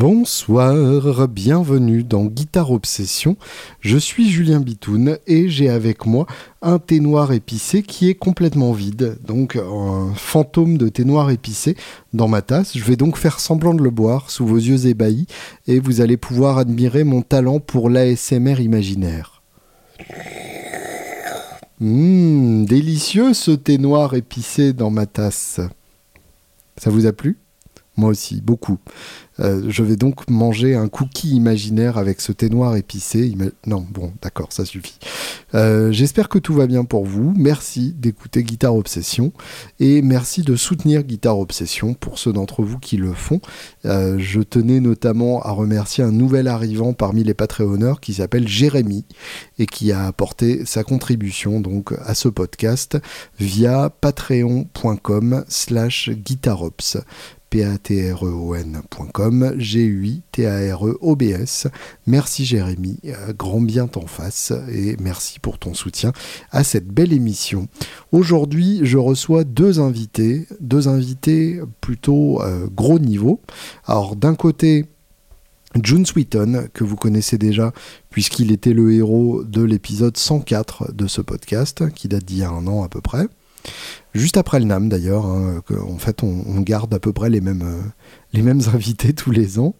Bonsoir, bienvenue dans Guitare Obsession. Je suis Julien Bitoun et j'ai avec moi un thé noir épicé qui est complètement vide. Donc un fantôme de thé noir épicé dans ma tasse. Je vais donc faire semblant de le boire sous vos yeux ébahis et vous allez pouvoir admirer mon talent pour l'ASMR imaginaire. Hum, délicieux ce thé noir épicé dans ma tasse. Ça vous a plu? Moi aussi, beaucoup. Euh, je vais donc manger un cookie imaginaire avec ce thé noir épicé. Non, bon, d'accord, ça suffit. Euh, j'espère que tout va bien pour vous. Merci d'écouter Guitare Obsession et merci de soutenir Guitare Obsession pour ceux d'entre vous qui le font. Euh, je tenais notamment à remercier un nouvel arrivant parmi les Patreonneurs qui s'appelle Jérémy et qui a apporté sa contribution donc à ce podcast via patreon.com slash guitarops patreon.com, G-U-I-T-A-R-E-O-B-S. Merci Jérémy, euh, grand bien t'en face et merci pour ton soutien à cette belle émission. Aujourd'hui, je reçois deux invités, deux invités plutôt euh, gros niveau. Alors d'un côté, June Sweeton, que vous connaissez déjà, puisqu'il était le héros de l'épisode 104 de ce podcast, qui date d'il y a un an à peu près juste après le NAM d'ailleurs. Hein, en fait, on, garde à peu près les mêmes, euh, les mêmes invités tous les ans.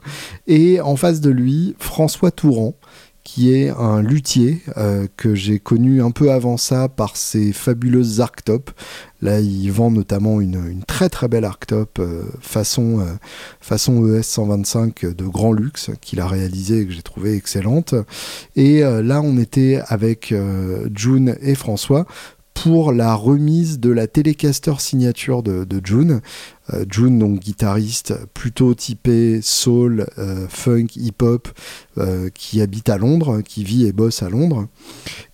Et en face de lui, François Touran, qui est un luthier euh, que j'ai connu un peu avant ça par ses fabuleuses arctop. Là, il vend notamment une, très très belle arctop euh, façon, ES 125 de grand luxe qu'il a réalisé et que j'ai trouvé excellente. Et là, on était avec June et François pour la remise de la Telecaster signature de, June. Euh, June, donc guitariste plutôt typé soul, euh, funk, hip-hop, euh, qui habite à Londres, qui vit et bosse à Londres.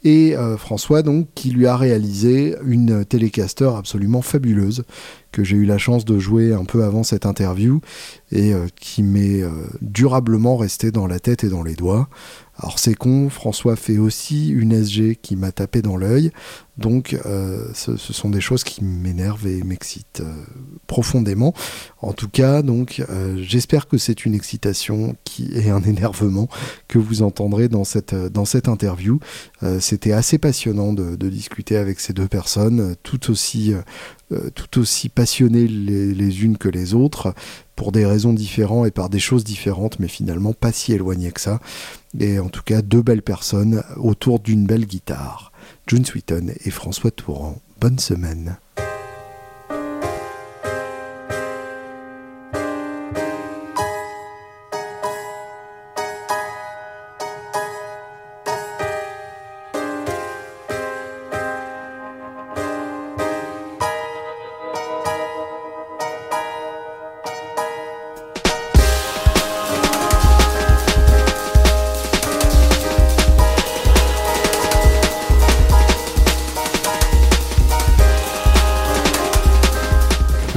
Et François, donc, qui lui a réalisé une Telecaster absolument fabuleuse, que j'ai eu la chance de jouer un peu avant cette interview, et qui m'est durablement resté dans la tête et dans les doigts. Alors c'est con, François fait aussi une SG qui m'a tapé dans l'œil, donc euh, ce, sont des choses qui m'énervent et m'excitent euh, profondément. En tout cas, donc euh, j'espère que c'est une excitation qui est un énervement que vous entendrez dans cette, interview. C'était assez passionnant de, discuter avec ces deux personnes, tout aussi, tout passionnées les unes que les autres, pour des raisons différentes et par des choses différentes, mais finalement pas si éloignées que ça. Et en tout cas, deux belles personnes autour d'une belle guitare. June Sweeton et François Touran. Bonne semaine.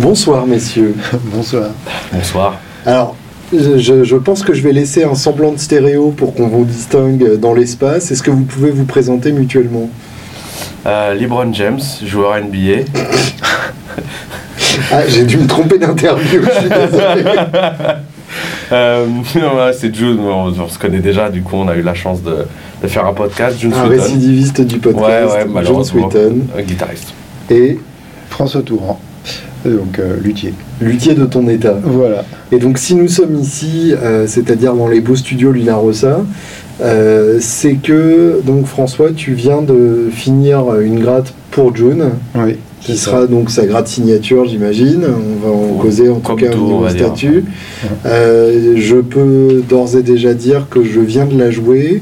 Bonsoir messieurs. Bonsoir. Bonsoir. Alors, je, pense que je vais laisser un semblant de stéréo pour qu'on vous distingue dans l'espace. Est-ce que vous pouvez vous présenter mutuellement? Euh, LeBron James, joueur NBA. ah, j'ai dû me tromper d'interview, je suis désolé. Euh, c'est June, on, se connaît déjà, du coup on a eu la chance de, faire un podcast. June un récidiviste du podcast, ouais, ouais, June Sweeton. Un guitariste. Et François Touran donc euh, luthier. Luthier de ton état. Voilà. Et donc si nous sommes ici, euh, c'est-à-dire dans les beaux studios Luna Rossa, euh, c'est que donc François, tu viens de finir une gratte pour June. Oui. Qui sera donc sa gratte signature, j'imagine. On va en causer en tout cas au niveau statut. je peux d'ores et déjà dire que je viens de la jouer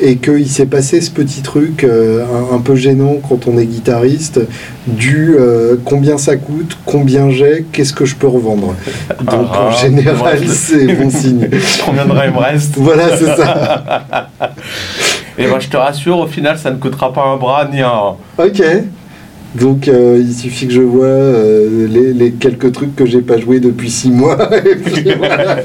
et qu'il s'est passé ce petit truc euh, un, peu gênant quand on est guitariste du euh, combien ça coûte, combien j'ai, qu'est-ce que je peux revendre. Donc en ah, général, c'est bon signe. combien de me reste Voilà, c'est ça. et moi, je te rassure, au final, ça ne coûtera pas un bras ni un. Ok. Donc euh, il suffit que je vois les, les, quelques trucs que j'ai pas joué depuis six mois. et puis, voilà,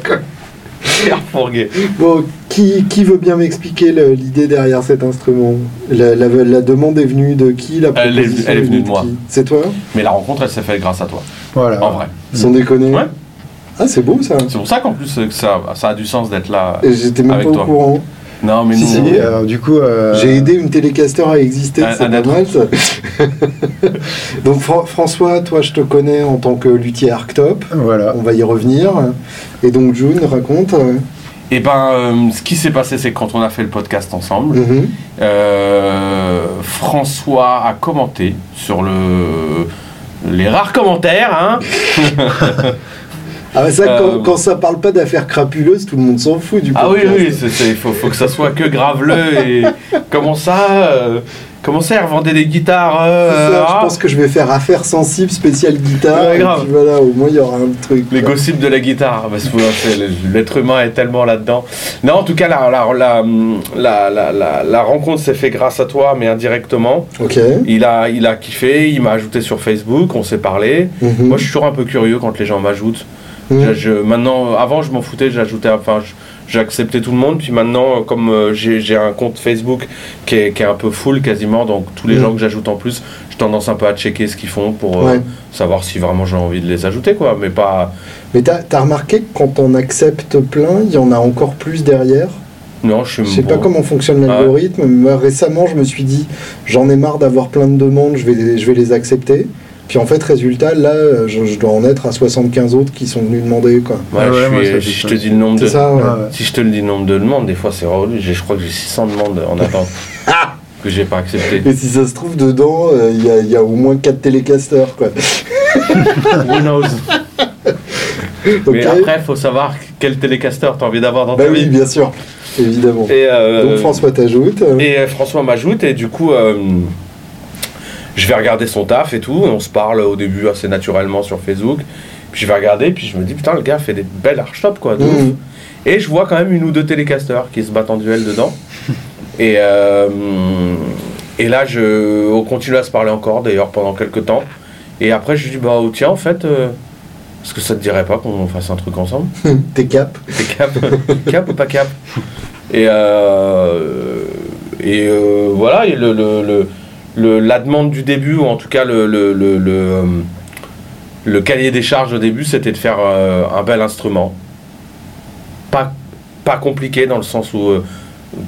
Bon, qui, qui, veut bien m'expliquer l'idée derrière cet instrument? La, la, demande est venue de qui? La elle, est, venue de, moi. C'est toi? Mais la rencontre, elle s'est faite grâce à toi. Voilà. En vrai. Sans déconner Ouais. Ah, c'est beau ça. C'est pour ça qu'en plus que ça, ça a du sens d'être là. J'étais même Avec pas toi. au courant. Non, mais Si, nous, si, on- alors du coup. euh, J'ai aidé une télécaster à exister, à- c'est à pas mal ça. Donc Fra- François, toi je te connais en tant que luthier Arctop, Voilà. on va y revenir. Et donc June raconte. euh, Eh ben, euh, ce qui s'est passé, c'est que quand on a fait le podcast ensemble, mhm. euh, François a commenté sur le les rares commentaires, hein. Ah bah ça, Euh, quand, quand ça parle pas d'affaires crapuleuses, tout le monde s'en fout du Ah oui, podcast. oui, il faut, faut que ça soit que graveleux et comment ça, euh, comment ça, revendait des guitares. euh, ça, je pense que je vais faire affaires sensibles spéciale guitare. Ouais, et grave. puis voilà, au moins il y aura un truc. Les quoi. gossips de la guitare, parce que l'être humain est tellement là-dedans. Non, en tout cas, la, la, la, la, la, la- la rencontre s'est faite grâce à toi, mais indirectement. Ok. Il a, il a kiffé, il m'a ajouté sur Facebook, on s'est parlé. Mhm. Moi, je suis toujours un peu curieux quand les gens m'ajoutent. Je- je- maintenant, avant, je m'en foutais, j'ajoutais, enfin, accepté tout le monde. Puis maintenant, comme euh, j'ai un compte Facebook qui est, qui est un peu full quasiment, donc tous les Mhm. gens que j'ajoute en plus, j'ai tendance un peu à checker ce qu'ils font pour euh, savoir si vraiment j'ai envie de les ajouter, quoi. Mais pas. Mais t'as as remarqué que quand on accepte plein, il y en a encore plus derrière? Non, je sais bon. pas comment fonctionne l'algorithme, mais moi, récemment je me suis dit j'en ai marre d'avoir plein de demandes, je vais, les- je vais les accepter. Puis en fait, résultat, là, je, je dois en être à 75 autres qui sont venus demander. Quoi. Ouais, Ouais, je ouais, suis- moi, ça, si je te dis le nombre C'est de. ça, ouais. Si je te le dis le nombre de demandes, des fois c'est relou. J'ai- Je crois que j'ai 600 demandes en attente que j'ai pas accepté. Et si ça se trouve, dedans, euh, il y, a, il y a au moins 4 télécasters. Quoi. Who knows? Mais Ok. après, faut savoir quel télécaster t'as envie d'avoir dans Bah ta oui, vie. bien sûr, évidemment. Et, euh, Donc François t'ajoute. et euh, François m'ajoute et du coup, euh, je vais regarder son taf et tout. On se parle au début assez naturellement sur Facebook. Puis je vais regarder, puis je me dis putain, le gars fait des belles archtops quoi. de ouf. Mhm. Et je vois quand même une ou deux télécasters qui se battent en duel dedans. et, euh, et là, je, on continue à se parler encore, d'ailleurs, pendant quelques temps. Et après, je lui dis, bah, oh, tiens, en fait, euh, est-ce que ça te dirait pas qu'on fasse un truc ensemble? T'es cap. T'es cap Cap ou pas cap? Et, euh, et euh, voilà, et le, le- le- le- la demande du début, ou en tout cas le, le, le, le, euh, le cahier des charges au début, c'était de faire euh, un bel instrument. Pas, pas compliqué dans le sens où euh,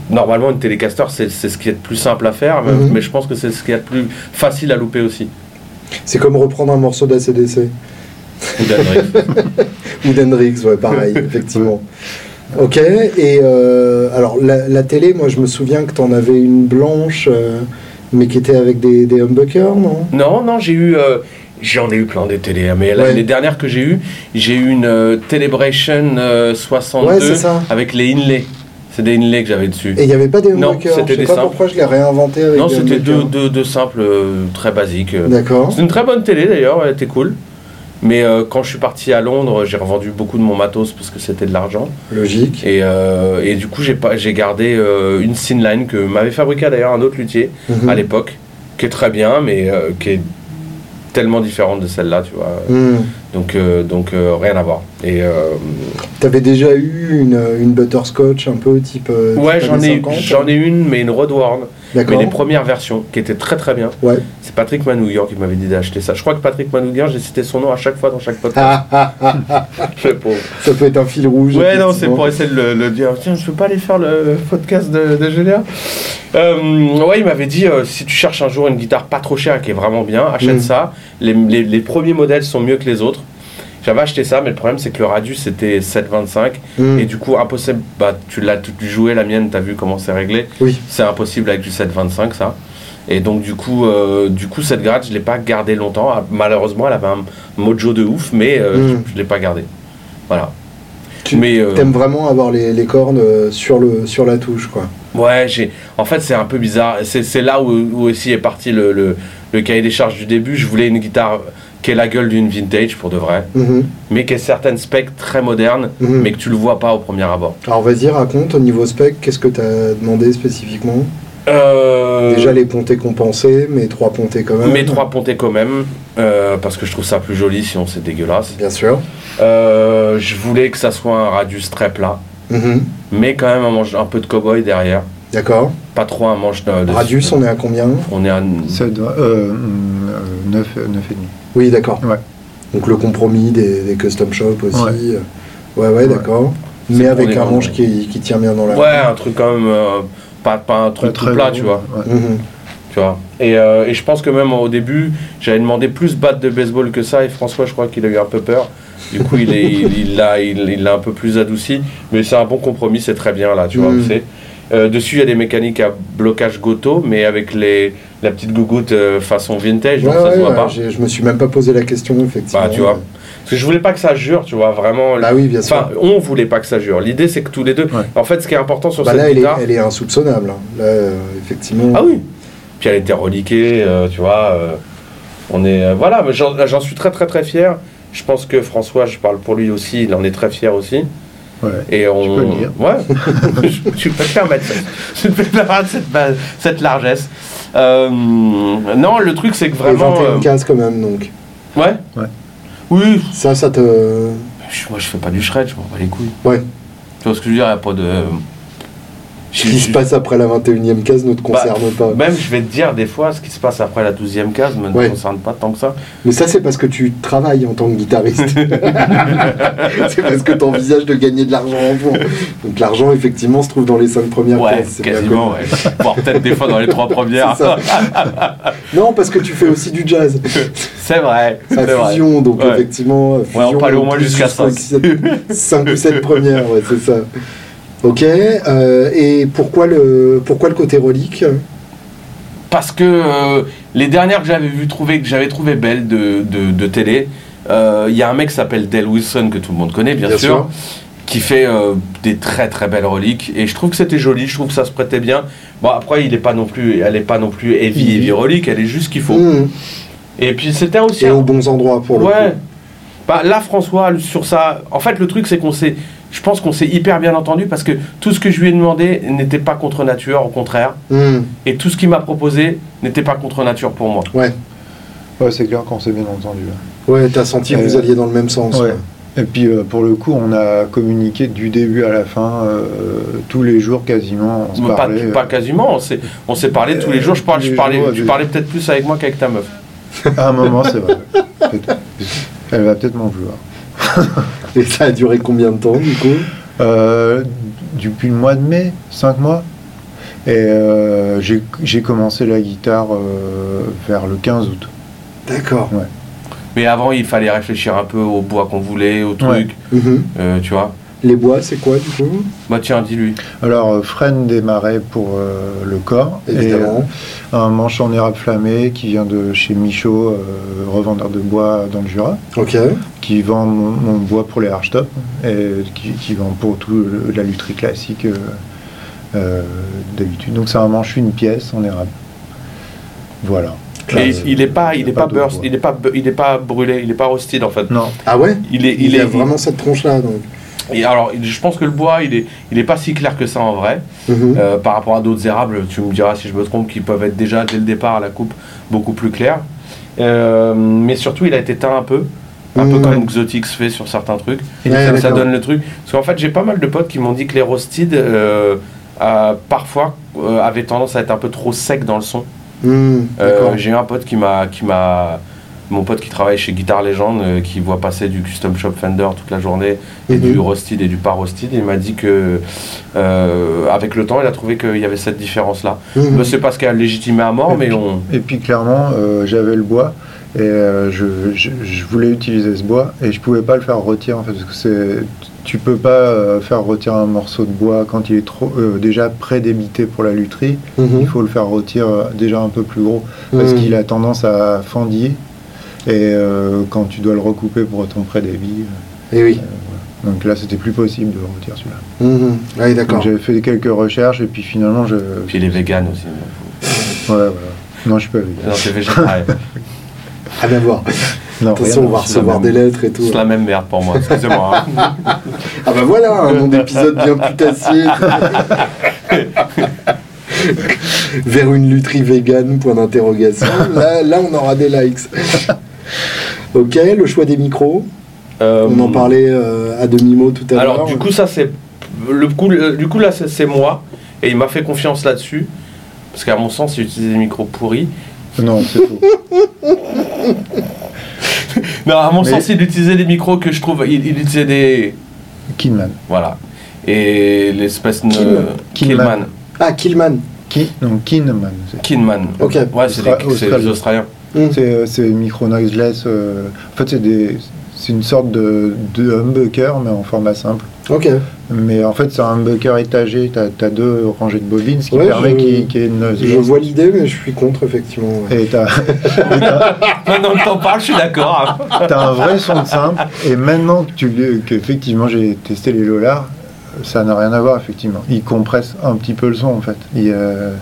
normalement une télécaster c'est c'est ce qui est le plus simple à faire, mais, Mhm. mais je pense que c'est ce qui est le plus facile à louper aussi. C'est comme reprendre un morceau d'ACDC. Ou d'Hendrix. Ou d'Hendrix, ouais, pareil, effectivement. Ok, et euh, alors la, la télé, moi je me souviens que t'en avais une blanche, euh, mais qui était avec des, des humbuckers, non? Non, non, j'ai eu. euh, J'en ai eu plein des télés, hein, mais Ouais. les dernières que j'ai eues, j'ai eu une euh, Telebration euh, 62 Ouais, c'est ça. avec les inlays. C'est des inlays que j'avais dessus. Et il n'y avait pas des Non, humbuckers. c'était Je sais des pas simples. pourquoi je l'ai réinventé avec non, des c'était deux, deux, deux simples, euh, très basiques. D'accord. C'est une très bonne télé d'ailleurs, elle était cool. Mais euh, quand je suis parti à Londres, j'ai revendu beaucoup de mon matos parce que c'était de l'argent. Logique. Et, euh, et du coup, j'ai pas- j'ai gardé euh, une Sinline que m'avait fabriqué d'ailleurs un autre luthier Mhm. à l'époque, qui est très bien, mais euh, qui est tellement différente de celle-là, tu vois. Hmm. Donc, donc rien à voir. Et T'avais déjà eu une, une butterscotch un peu type. ouais, j'en ai, années 50, j'en ai une, mais une Roadworn, mais les premières versions qui étaient très très bien. Ouais. C'est Patrick Manouillan qui m'avait dit d'acheter ça. Je crois que Patrick Manouillan, j'ai cité son nom à chaque fois dans chaque podcast. Ah, ah, ah, ça peut être un fil rouge. Ouais, non, c'est pour essayer de le, le dire. Tiens, je peux pas aller faire le podcast de, de Euh, Ouais, il m'avait dit euh, si tu cherches un jour une guitare pas trop chère qui est vraiment bien, achète Mm. ça. Les, les- les premiers modèles sont mieux que les autres. J'avais acheté ça, mais le problème c'est que le radius c'était 7,25 Hmm. et du coup impossible. Bah, tu l'as tu joué la mienne, t'as vu comment c'est réglé. Oui. C'est impossible avec du 7,25 ça. Et donc du coup, euh, du coup cette grade je l'ai pas gardée longtemps. Ah, Malheureusement, elle avait un mojo de ouf, mais euh, Mm. je, je l'ai pas gardée. Voilà. Tu mais euh, T'aimes vraiment avoir les, les cordes euh, sur, le, sur la touche, quoi. Ouais, j'ai. En fait, c'est un peu bizarre. C'est c'est là où, où aussi est parti le, le, le cahier des charges du début. Je voulais une guitare qui ait la gueule d'une vintage pour de vrai, Mhm. mais qui ait certaines specs très modernes, Mhm. mais que tu le vois pas au premier abord. Alors vas-y, raconte au niveau spec, qu'est-ce que t'as demandé spécifiquement? Euh, Déjà les pontés compensés, mais trois pontés quand même. Mes trois pontés quand même, euh, parce que je trouve ça plus joli, sinon c'est dégueulasse. Bien sûr. Euh, je voulais que ça soit un radius très plat, Mhm. mais quand même un, un peu de cowboy derrière. D'accord. Pas trop un manche de. de- Radius, on est à combien On est à. Ça doit. Euh, 9, 9 et demi. Oui, d'accord. Ouais. Donc le compromis des, des custom shops aussi. Ouais. euh, Ouais, ouais, d'accord. Mais avec un manche qui, qui tient bien dans la Ouais, un truc quand même. euh, pas, pas un truc tout plat, tu vois. Ouais. Mhm. Tu vois. Et, euh, et je pense que même au début, j'avais demandé plus batte de baseball que ça. Et François, je crois qu'il a eu un peu peur. Du coup, il est- il il l'a il, il l'a un peu plus adouci. Mais c'est un bon compromis, c'est très bien là, tu vois. Mm. Euh, dessus, il y a des mécaniques à blocage Goto, mais avec les, la petite gougoute euh, façon vintage, donc Ouais, ça se voit ouais, pas. je me suis même pas posé la question, effectivement. Bah, tu vois. Parce que je voulais pas que ça jure, tu vois, vraiment. Bah oui, bien sûr. Enfin, on voulait pas que ça jure. L'idée, c'est que tous les deux. Ouais. En fait, ce qui est important sur Bah cette là, elle est, guitare. elle est insoupçonnable. hein. Là, euh, effectivement. Ah oui. Puis elle était reliquée, euh, tu vois. euh, on est euh, voilà, j'en suis très très très fier. Je pense que François, je parle pour lui aussi, il en est très fier aussi. Ouais. Et on. Je peux le dire. Ouais. je, je peux te permettre ça. Je peux te permettre cette, cette largesse. Euh, non, le truc c'est que Et vraiment. 21 euh, cases quand même, donc. ouais. Ouais. Oui. Ça, ça te. Je- moi, je fais pas du shred, je m'en bats les couilles. Ouais. Tu vois ce que je veux dire Il n'y a pas de. Ce qui se passe après la 21e case ne te concerne Bah, pas. Même, je vais te dire, des fois, ce qui se passe après la 12e case me Ouais. concerne pas tant que ça. Mais ça, c'est parce que tu travailles en tant que guitariste. c'est parce que tu envisages de gagner de l'argent en fond. Donc l'argent, effectivement, se trouve dans les 5 premières Ouais, cases. quasiment, ouais. Voire peut-être des fois dans les trois premières. C'est ça. Non, parce que tu fais aussi du jazz. C'est vrai, c'est À vrai. fusion, donc Ouais. effectivement. Ouais, on peut aller au moins jusqu'à 5. 5 ou 7 premières, ouais, c'est ça. Ok, euh, et pourquoi le, pourquoi le côté relique Parce que euh, les dernières que j'avais vu trouver, que j'avais trouvé belles de, de, de télé, euh, il y a un mec qui s'appelle Del Wilson, que tout le monde connaît bien, Bien sûr, sûr. qui fait des très très belles reliques. Et je trouve que c'était joli, je trouve que ça se prêtait bien. Bon, après, il est pas non plus, elle est pas non plus heavy, Mhm. heavy relique, elle est juste ce qu'il faut. Mmh. Et puis c'était aussi Et un- aux bons endroits pour le ouais. coup. Bah, là, François, sur ça, en fait, le truc, c'est qu'on s'est, je pense qu'on s'est hyper bien entendu parce que tout ce que je lui ai demandé n'était pas contre nature, au contraire, Mmh. et tout ce qu'il m'a proposé n'était pas contre nature pour moi. Ouais, Ouais, c'est clair qu'on s'est bien entendu. ouais, t'as senti que Euh, vous alliez dans le même sens. Ouais. Et puis euh, pour le coup, on a communiqué du début à la fin, euh, tous les jours quasiment. On se Mais pas, parlait. pas quasiment, on s'est, parlé tous les jours. Je, parlais, jours, tu parlais peut-être plus avec moi qu'avec ta meuf. À un moment, c'est vrai. Elle va peut-être m'en vouloir. Et ça a duré combien de temps du coup Euh, depuis le mois de mai, 5 mois. Et euh, j'ai commencé la guitare euh, vers le 15 août. D'accord. Mais avant, il fallait réfléchir un peu au bois qu'on voulait, au truc, Mhm. euh, tu vois. Les bois, c'est quoi du coup Bah tiens, dis-lui. Alors, euh, freine des marais pour euh, le corps. Évidemment. Et euh, un manche en érable flammé qui vient de chez Michaud, euh, revendeur de bois dans le Jura, Ok. qui vend mon, mon bois pour les archtops et qui, qui vend pour tout le- la lutherie classique euh, euh, d'habitude. Donc, c'est un manche une pièce en érable. Voilà. Et il est pas, il est pas burst, il est pas, il est pas brûlé, il est pas rusted en fait. Non, Ah ouais? Il est, Il, il y est a vraiment cette tronche-là donc. Et alors, je pense que le bois, il est, il est pas si clair que ça en vrai. Mhm. Euh, par rapport à d'autres érables, tu me diras si je me trompe, qui peuvent être déjà dès le départ à la coupe beaucoup plus clairs. Euh, mais surtout, il a été teint un peu, un peu Mhm. comme Xotix fait sur certains trucs. Ouais, est ça, donne le truc. Parce qu'en fait, j'ai pas mal de potes qui m'ont dit que les roasted, euh, parfois, avaient tendance à être un peu trop secs dans le son. Mhm, j'ai eu un pote qui m'a, qui m'a, mon pote qui travaille chez Guitar Legend, euh, qui voit passer du custom shop Fender toute la journée et Mhm. du roasted et du pas roasted. Il m'a dit que, euh, avec le temps, il a trouvé qu'il y avait cette différence-là. Mais c'est pas ce qui a légitimé à mort, Et mais puis- on. Et puis clairement, euh, j'avais le bois et euh, je, je- je voulais utiliser ce bois et je pouvais pas le faire rôtir en fait, parce que c'est tu peux pas faire rôtir un morceau de bois quand il est trop euh, déjà prédébité pour la lutherie. Mhm. Il faut le faire rôtir euh, déjà un peu plus gros parce Mhm. qu'il a tendance à fendiller et euh, quand tu dois le recouper pour ton prédébit. Eh oui. euh, donc là, c'était plus possible de rôtir celui-là. Ouais, Donc d'accord. j'avais fait quelques recherches et puis finalement je. Puis il est vegan aussi. Ouais, voilà. Non, je suis pas vegan. Non, c'est végétarien. Rien à voir. Non, Attention, rien on va à- c'est la recevoir des même- lettres et tout. c'est la même merde pour moi, excusez-moi. hein. Ah bah voilà, un nom d'épisode bien putassier. Vers une lutherie vegan, point d'interrogation. Là, là, on aura des likes. Ok, le choix des micros. Euh, On en parlait euh, à demi-mot tout à l'heure. Alors du coup ça c'est le coup le- du coup là c'est moi et il m'a fait confiance là-dessus parce qu'à mon sens il utilisait des micros pourris. Non, c'est faux. Non, à mon Mais- sens, il utilisait des micros que je trouve. Il, il utilisait des. Kinman. Voilà. Et l'espèce de. Kinman. Killman. Ah, Killman. Ki- non, Kinman. Kinman. Ok. Ouais, c'est des Australien. Australiens. Hmm. C'est euh, c'est micro noiseless. euh, En fait, c'est des. C'est une sorte de, de humbucker, mais en format simple. Ok. Mais en fait, c'est un humbucker étagé. Tu as, deux rangées de bobines, ce qui Ouais, permet je- qu'il y ait une noiseless. Je vois l'idée, mais je suis contre, effectivement. ouais. Et tu as, Maintenant que t'en parles, je suis d'accord. hein. un vrai son de simple. Et maintenant que tu qu'effectivement j'ai testé les Lolar, ça n'a rien à voir, effectivement. Ils compressent un petit peu le son, en fait. Euh,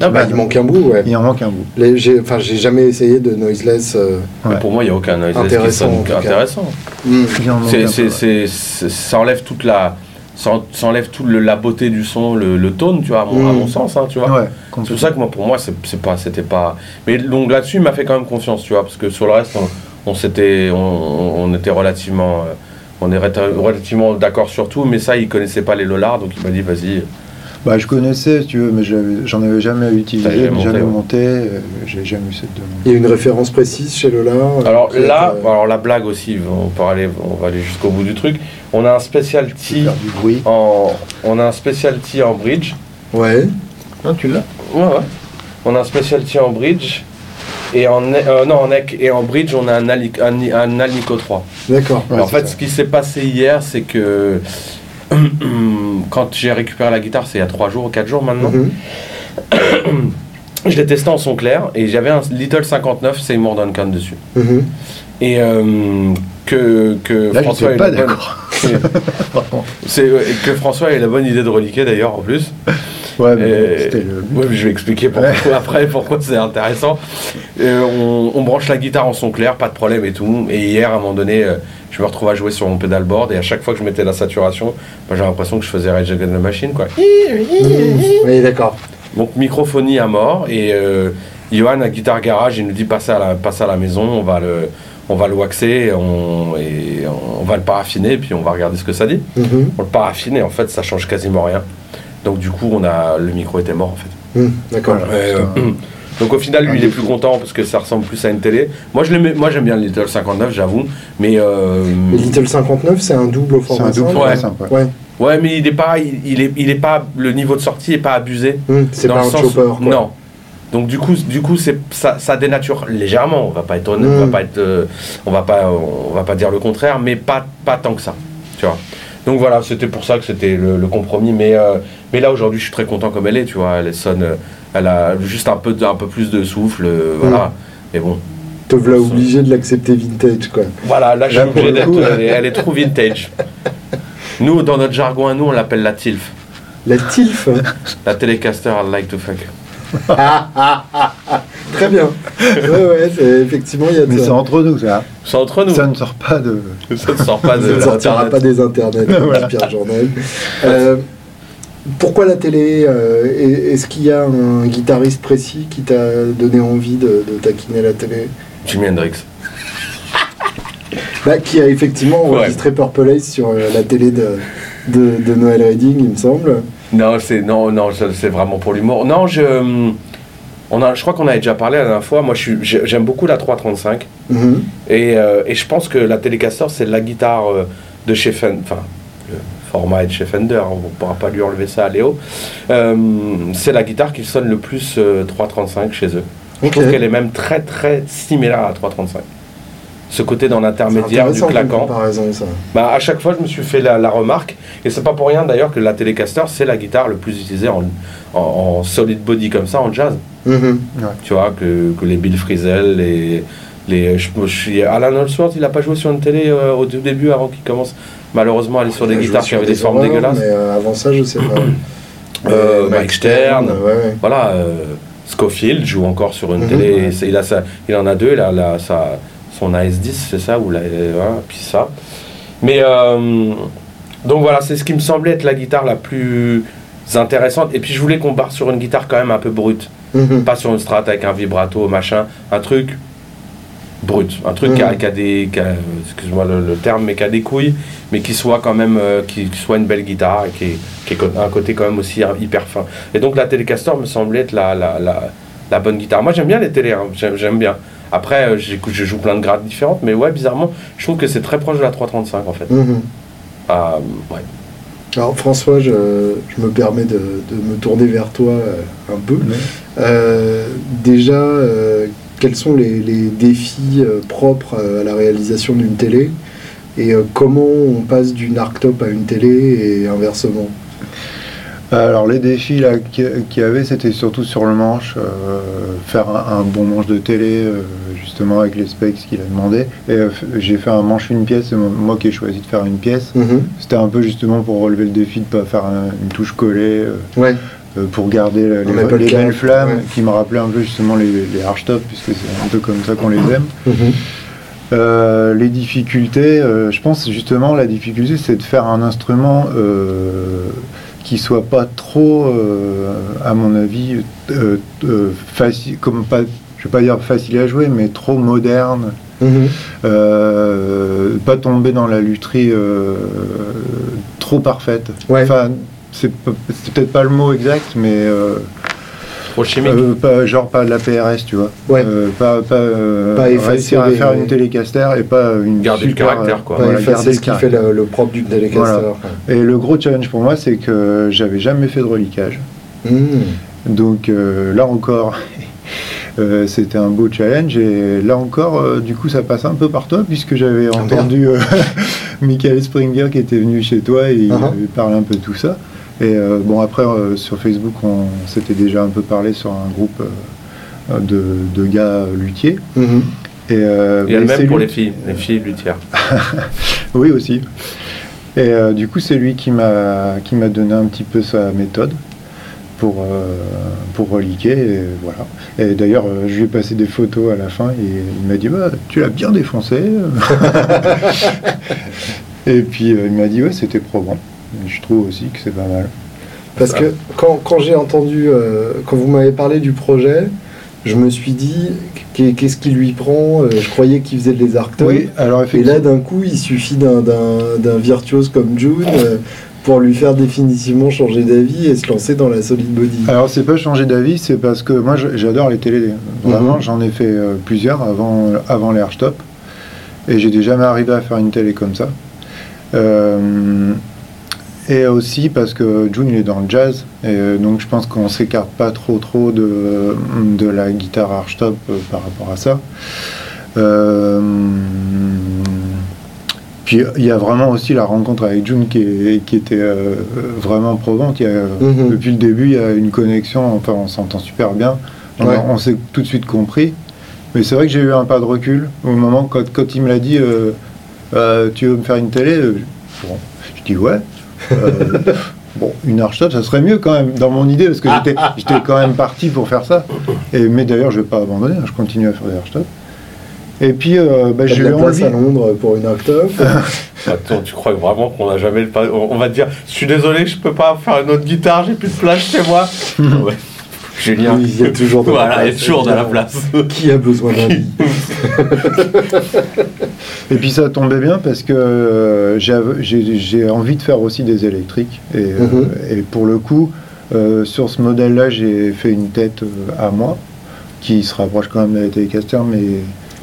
Ah bah, il manque un bout, ouais. il en manque un bout. Les- j'ai- Enfin, j'ai jamais essayé de noiseless. euh, Ouais. Pour moi, il n'y a aucun noiseless Intéressant, sonne intéressant. hmm. C'est, c'est, c'est- ça enlève toute la. Ça en- ça enlève toute le- la beauté du son, le, le tone, tu vois, à mon, à Mm. mon sens, hein, tu vois. Ouais, C'est pour ça que moi, pour moi, c'est, c'est pas, c'était pas. Mais donc là-dessus, il m'a fait quand même confiance, tu vois, parce que sur le reste, on, on s'était, on, on était relativement, euh, on est relativement d'accord sur tout, mais ça, il connaissait pas les Lollards, donc il m'a dit, vas-y. Bah, je connaissais, si tu veux, mais j'en avais jamais utilisé, jamais mais jamais monté, monté. euh, j'ai jamais eu cette demande. Il y a une référence précise chez Lola. euh, Alors là, euh, alors la blague aussi, on peut aller, on va aller jusqu'au bout du truc. On a un specialty Faire du bruit. en, on a un specialty en bridge. Ouais. Non, tu l'as Ouais, ouais. On a un specialty en bridge. Et en, euh, non, en neck et en bridge, on a un, Ali- un, un Alnico 3. D'accord. Ouais, en fait, ça. ce qui s'est passé hier, c'est que quand j'ai récupéré la guitare, c'est il y a 3 jours ou 4 jours maintenant, Mhm. je l'ai testé en son clair et j'avais un Little 59 Seymour Duncan dessus. Et euh, que, que Là, François ait pas bonne- c'est que François ait la bonne idée de reliquer d'ailleurs en plus. Ouais, mais le. Ouais, je vais expliquer pourquoi, après pourquoi c'est intéressant. Euh, on, on branche la guitare en son clair, pas de problème et tout. Et hier, à un moment donné, euh, je me retrouve à jouer sur mon pedalboard et à chaque fois que je mettais la saturation, moi, j'ai l'impression que je faisais Rage Against the Machine. Quoi. Oui, d'accord. Donc microphonie à mort et euh, Johan à Guitare Garage, il nous dit passe à la, passe à la maison, on va le, on va le waxer on, et on va le paraffiner et puis on va regarder ce que ça dit. Mhm. On le paraffine et en fait ça change quasiment rien. Donc du coup on a le micro était mort en fait. Mhm. D'accord. C'est euh, donc au final, lui, il est plus content parce que ça ressemble plus à une télé. Moi, je l'aimais- moi j'aime bien le Little 59, j'avoue. Mais euh, Le Little 59, c'est un double au C'est format un double Ouais. simple, ouais. Ouais. ouais, mais il est pas, il, il est, il est pas, le niveau de sortie est pas abusé. Mhm. C'est dans pas le un sens- chopper. quoi. Non. Donc du coup, du coup, c'est ça, ça dénature légèrement. On va pas être honnête, on va pas être, euh, on va pas, on va pas dire le contraire, mais pas, pas tant que ça. Tu vois? Donc voilà, c'était pour ça que c'était le, le compromis. Mais, euh, mais là aujourd'hui, je suis très content comme elle est. Tu vois, elle sonne, elle a juste un peu, un peu plus de souffle. euh, voilà. Mais bon, Te voilà obligé de l'accepter vintage, quoi. Voilà, là, je suis obligé d'être. Elle, est- elle est trop vintage. Nous, dans notre jargon à nous, on l'appelle la TILF. La TILF. La Telecaster I'd like to fuck. Très bien. Ouais, ouais, effectivement, il y a Mais c'est entre nous, ça. C'est entre nous. Ça ne sort pas de. Ça ne sort pas de Ça ne sortira pas des internets, Voilà. Pierre Journal. Euh, pourquoi la télé euh, est- Est-ce qu'il y a un guitariste précis qui t'a donné envie de, de taquiner la télé? Jimi Hendrix. Bah, Qui a effectivement Ouais. enregistré Purple Haze sur euh, la télé de, de, de Noël Reading, il me semble. Non, c'est non, non, ça, c'est vraiment pour l'humour. Non, je, hum, on a, je crois qu'on avait déjà parlé la dernière fois. Moi, je j'aime beaucoup la 335 Mhm. et, euh, et je pense que la Telecaster, c'est la guitare euh, de chez Fender. Enfin, le format est de chez Fender. hein, on ne pourra pas lui enlever ça à Léo. Euh, c'est la guitare qui sonne le plus euh, 335 chez eux. Je Ok. trouve qu'elle est même très très similaire à la 335. Ce côté dans l'intermédiaire du claquant. comparaison, ça. Bah, à chaque fois, je me suis fait la, la remarque, et c'est pas pour rien d'ailleurs que la Telecaster, c'est la guitare le plus utilisée en, en, en solid body comme ça, en jazz. Mhm. Tu vois, que, que les Bill Frisell, les. les je, je suis, Alan Holdsworth, il a pas joué sur une télé euh, au tout début avant qu'il commence malheureusement à aller sur des guitares qui avaient des formes dégueulasses. Mais euh, avant ça, je sais pas. Euh, Euh, Mike Stern. ouais, ouais. Voilà, Scofield joue encore sur une Mhm. télé, il, a sa- il en a deux, il a, la- sa- son AS10, c'est ça, ou la, voilà, puis ça. Mais euh, donc voilà, c'est ce qui me semblait être la guitare la plus intéressante. Et puis je voulais qu'on barre sur une guitare quand même un peu brute, Mhm. pas sur une strat avec un vibrato, machin, un truc brut, un truc qui, a, Mhm. qui a des, a- excuse-moi le, le terme, mais qui a des couilles, mais qui soit quand même, euh, qui, qui soit une belle guitare et qui, est- qui ait un côté quand même aussi hein, hyper fin. Et donc la Telecaster me semblait être la, la, la, la bonne guitare. Moi j'aime bien les télés, hein, j'aime bien. Après, euh, je joue plein de grades différentes, mais ouais, bizarrement, je trouve que c'est très proche de la 335 en fait. Mhm. Ah, ouais. Alors François, je, je me permets de, de me tourner vers toi euh, un peu. Euh, déjà, euh, quels sont les, les défis euh, propres euh, à la réalisation d'une télé? Et euh, comment on passe d'une arctop à une télé et inversement? Alors les défis là qu'il y avait, c'était surtout sur le manche, euh, faire un, un bon manche de télé, euh, justement avec les specs qu'il a demandé. Et euh, j'ai fait un manche une pièce, moi qui ai choisi de faire une pièce. Mhm. C'était un peu justement pour relever le défi de pas faire un- une touche collée, euh, Ouais. euh, pour garder la- les, belles flammes, ouais. qui me rappelaient un peu justement les, les archtops, puisque c'est un peu comme ça qu'on les aime. Mhm. Euh, les difficultés, euh, je pense justement la difficulté c'est de faire un instrument euh, qui soit pas trop, euh, à mon avis, euh, euh, facile, comme pas, je vais pas dire facile à jouer, mais trop moderne, Mhm. pas tomber dans la lutherie trop parfaite. Ouais. Enfin, c'est pe- c'est peut-être pas le mot exact, mais Trop chimique. euh, pas, genre pas de la PRS, tu vois. Ouais. Euh, pas pas, euh, Pas effacer réussir à faire une télécaster et pas une Garder le caractère, quoi. Pas voilà, effacer garder ce le qui fait le, le propre du Telecaster. Voilà. Et le gros challenge pour moi, c'est que j'avais jamais fait de reliquage. Mhm. Donc euh, là encore, euh, c'était un beau challenge. Et là encore, euh, du coup, ça passe un peu par toi, puisque j'avais Ah, entendu euh, Michael Springer qui était venu chez toi et il Uh-huh. avait parlé un peu de tout ça. Et euh, bon, après, euh, sur Facebook, on s'était déjà un peu parlé sur un groupe euh, de, de gars luthiers. Mhm. Et, euh, Il y a mais le c'est même pour lui- les filles, les filles luthières. Oui, aussi. Et euh, du coup, c'est lui qui m'a qui m'a donné un petit peu sa méthode pour, euh, pour reliquer. Et voilà. Et d'ailleurs, euh, je lui ai passé des photos à la fin et il m'a dit bah, Tu l'as bien défoncé. et puis euh, il m'a dit Ouais, c'était probant. Je trouve aussi que c'est pas mal. Parce que quand, quand j'ai entendu, euh, quand vous m'avez parlé du projet, je me suis dit, qu'est- qu'est-ce qui lui prend Euh, Je croyais qu'il faisait des arctops. Oui, alors Et là, d'un coup, il suffit d'un- virtuose comme June euh, pour lui faire définitivement changer d'avis et se lancer dans la solid body. Alors c'est pas changer d'avis, c'est parce que moi j'adore les télé. Vraiment, Mhm. j'en ai fait plusieurs avant, avant les Archtop. Et j'étais jamais arrivé à faire une télé comme ça. Euh, et aussi parce que June il est dans le jazz. Et euh, donc je pense qu'on s'écarte pas trop trop de, de la guitare Archtop euh, par rapport à ça. Euh, puis il y a vraiment aussi la rencontre avec June qui, est- qui était euh, vraiment probante. Il y a, Mhm. Depuis le début, il y a une connexion, enfin on s'entend super bien. On, Ouais. on s'est tout de suite compris. Mais c'est vrai que j'ai eu un pas de recul au moment quand, quand il me l'a dit euh, Tu veux me faire une télé? Bon, Je dis ouais. Euh, bon, une archtop, ça serait mieux quand même dans mon idée parce que j'étais j'étais quand même parti pour faire ça. Et, mais d'ailleurs, je vais pas abandonner, hein, je continue à faire des archtops. Et puis, euh, bah, T'as je de lui la ai place enlevé. à Londres pour une octave. Attends, tu crois vraiment qu'on a jamais le pas On on va te dire, je suis désolé, je peux pas faire une autre guitare, j'ai plus de place chez moi. ouais. Julien. Il y a toujours de la Voilà, il y a place, toujours de la évidemment. place. Qui a besoin d'un lit Et puis ça tombait bien parce que euh, j'ai envie de faire aussi des électriques. Et, euh, Mhm. et pour le coup, euh, sur ce modèle-là, j'ai fait une tête à moi qui se rapproche quand même de la Telecaster, mais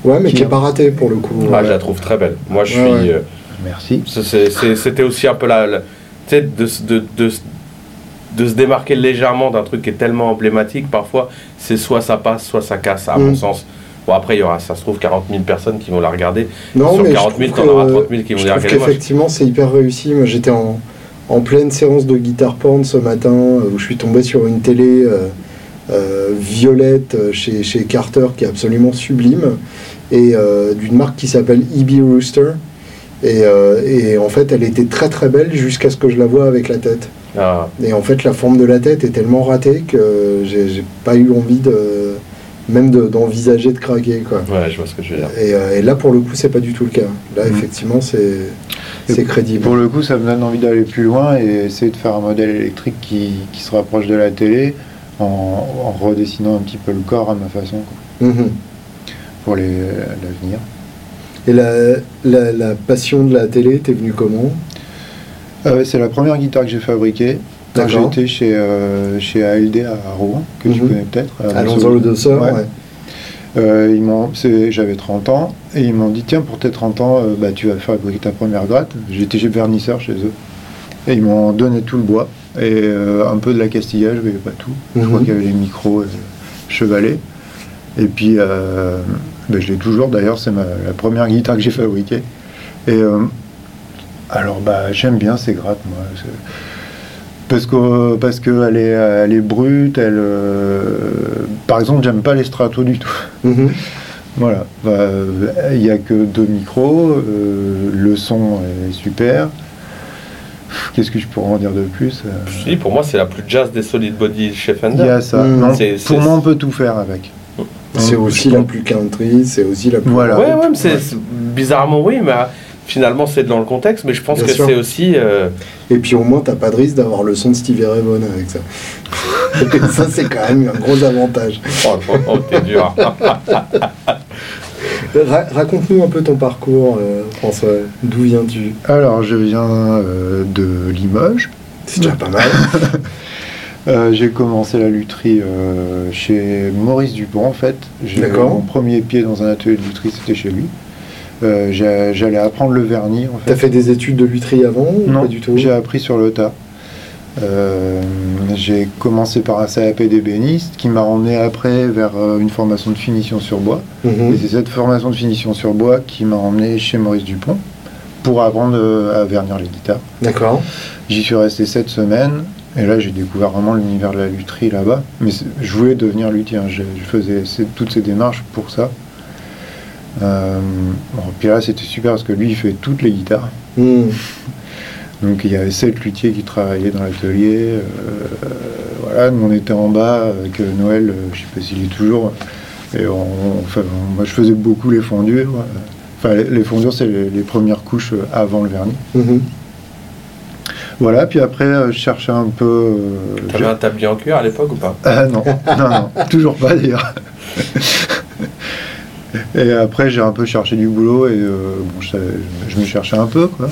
Ouais, mais Qui qui est a- pas raté pour le coup. Moi, je la trouve très belle. Moi, je suis. Ouais, euh, merci. C'était aussi un peu la. la- de, de, de, de se démarquer légèrement d'un truc qui est tellement emblématique, parfois, c'est soit ça passe, soit ça casse, à Mm. mon sens. Bon, après, il y aura, ça se trouve, 40 000 personnes qui vont la regarder. Non, Sur mais 40 000, je trouve t'en auras que- 30 000 qui vont dire est moche. qu'effectivement, c'est hyper réussi. Moi, j'étais en, en pleine séance de guitare porn ce matin euh, où je suis tombé sur une télé euh, euh, violette chez, chez Carter qui est absolument sublime et euh, d'une marque qui s'appelle EB Rooster. Et, et en fait, elle était très très belle jusqu'à ce que je la vois avec la tête. Ah, Et en fait, la forme de la tête est tellement ratée que j'ai pas eu envie de même de- d'envisager de craquer quoi. ouais, je vois ce que je veux dire. Et, euh, et là, pour le coup, c'est pas du tout le cas. Là, Mhm. effectivement, c'est crédible. Pour le coup, ça me donne envie d'aller plus loin et essayer de faire un modèle électrique qui, qui se rapproche de la télé en, en redessinant un petit peu le corps à ma façon quoi, Mhm. pour les- l'avenir. Et la, la, la passion de la télé, t'es venu comment? Euh, c'est la première guitare que j'ai fabriquée quand j'étais chez, euh, chez ALD à Rouen, que tu Mhm. connais peut-être. à Alonso le Dosseur, Ouais. ouais. Euh, ils m'ont, c'est- j'avais 30 ans et ils m'ont dit tiens pour tes 30 ans euh, bah, tu vas fabriquer ta première gratte. J'étais chez vernisseur chez eux et ils m'ont donné tout le bois et euh, un peu de la castillage mais pas tout. Je crois Mhm. qu'il y avait les micros et le chevalet. Et puis euh, bah, je l'ai toujours d'ailleurs c'est la première guitare que j'ai fabriquée. Et euh, alors bah j'aime bien ces grattes moi. Parce que parce qu'elle est elle est brute, elle euh, par exemple j'aime pas les stratos du tout. Mhm. Voilà, Bah, euh, il n'y a que deux micros, euh, le son est super. Qu'est-ce que je pourrais en dire de plus euh, Je dis, pour moi, c'est la plus jazz des solid body chez Il Fender. y a ça. Mm. Non, pour moi, on peut tout faire avec. C'est Hein, aussi la plus country, c'est aussi la plus. Voilà. Ouais, ouais, mais c'est Ouais. c'est- bizarrement oui, mais euh, finalement c'est dans le contexte. Mais je pense Bien que sûr. c'est aussi. euh, Et puis au moins, t'as pas de risque d'avoir le son de Stevie Ray Vaughan avec ça. Ça, c'est quand même un gros avantage. Oh, oh, t'es dur. Ra- Raconte-nous un peu ton parcours, euh, François. D'où viens-tu? Alors, je viens euh, de Limoges. C'est déjà pas mal. Euh, j'ai commencé la lutherie euh, chez Maurice Dupont, en fait. J'ai- D'accord. Mon premier pied dans un atelier de lutherie, c'était chez lui. Euh, J'allais apprendre le vernis, en fait. T'as fait des études de lutherie avant ou Non, pas du tout? j'ai appris sur le tas. Euh, j'ai commencé par un CAP d'ébéniste qui m'a emmené après vers euh, une formation de finition sur bois. Mhm. Et c'est cette formation de finition sur bois qui m'a emmené chez Maurice Dupont pour apprendre à vernir les guitares. D'accord. J'y suis resté sept semaines et là j'ai découvert vraiment l'univers de la lutherie là-bas. Mais je voulais devenir luthier, hein. je, faisais toutes ces démarches pour ça. Euh, là c'était super parce que lui il fait toutes les guitares. Mhm. Donc il y avait sept luthiers qui travaillaient dans l'atelier. euh, voilà, nous on était en bas avec euh, Noël, euh, je sais pas s'il est toujours. Et on, enfin, on- moi je faisais beaucoup les fondures. Enfin les, les fondures c'est les, les premières couches avant le vernis. Mhm. Voilà, puis après euh, je cherchais un peu. euh, T'avais je- un tablier en cuir à l'époque ou pas? Ah non, non, non, toujours pas d'ailleurs. Et après, j'ai un peu cherché du boulot et euh, bon, je, me cherchais un peu, quoi.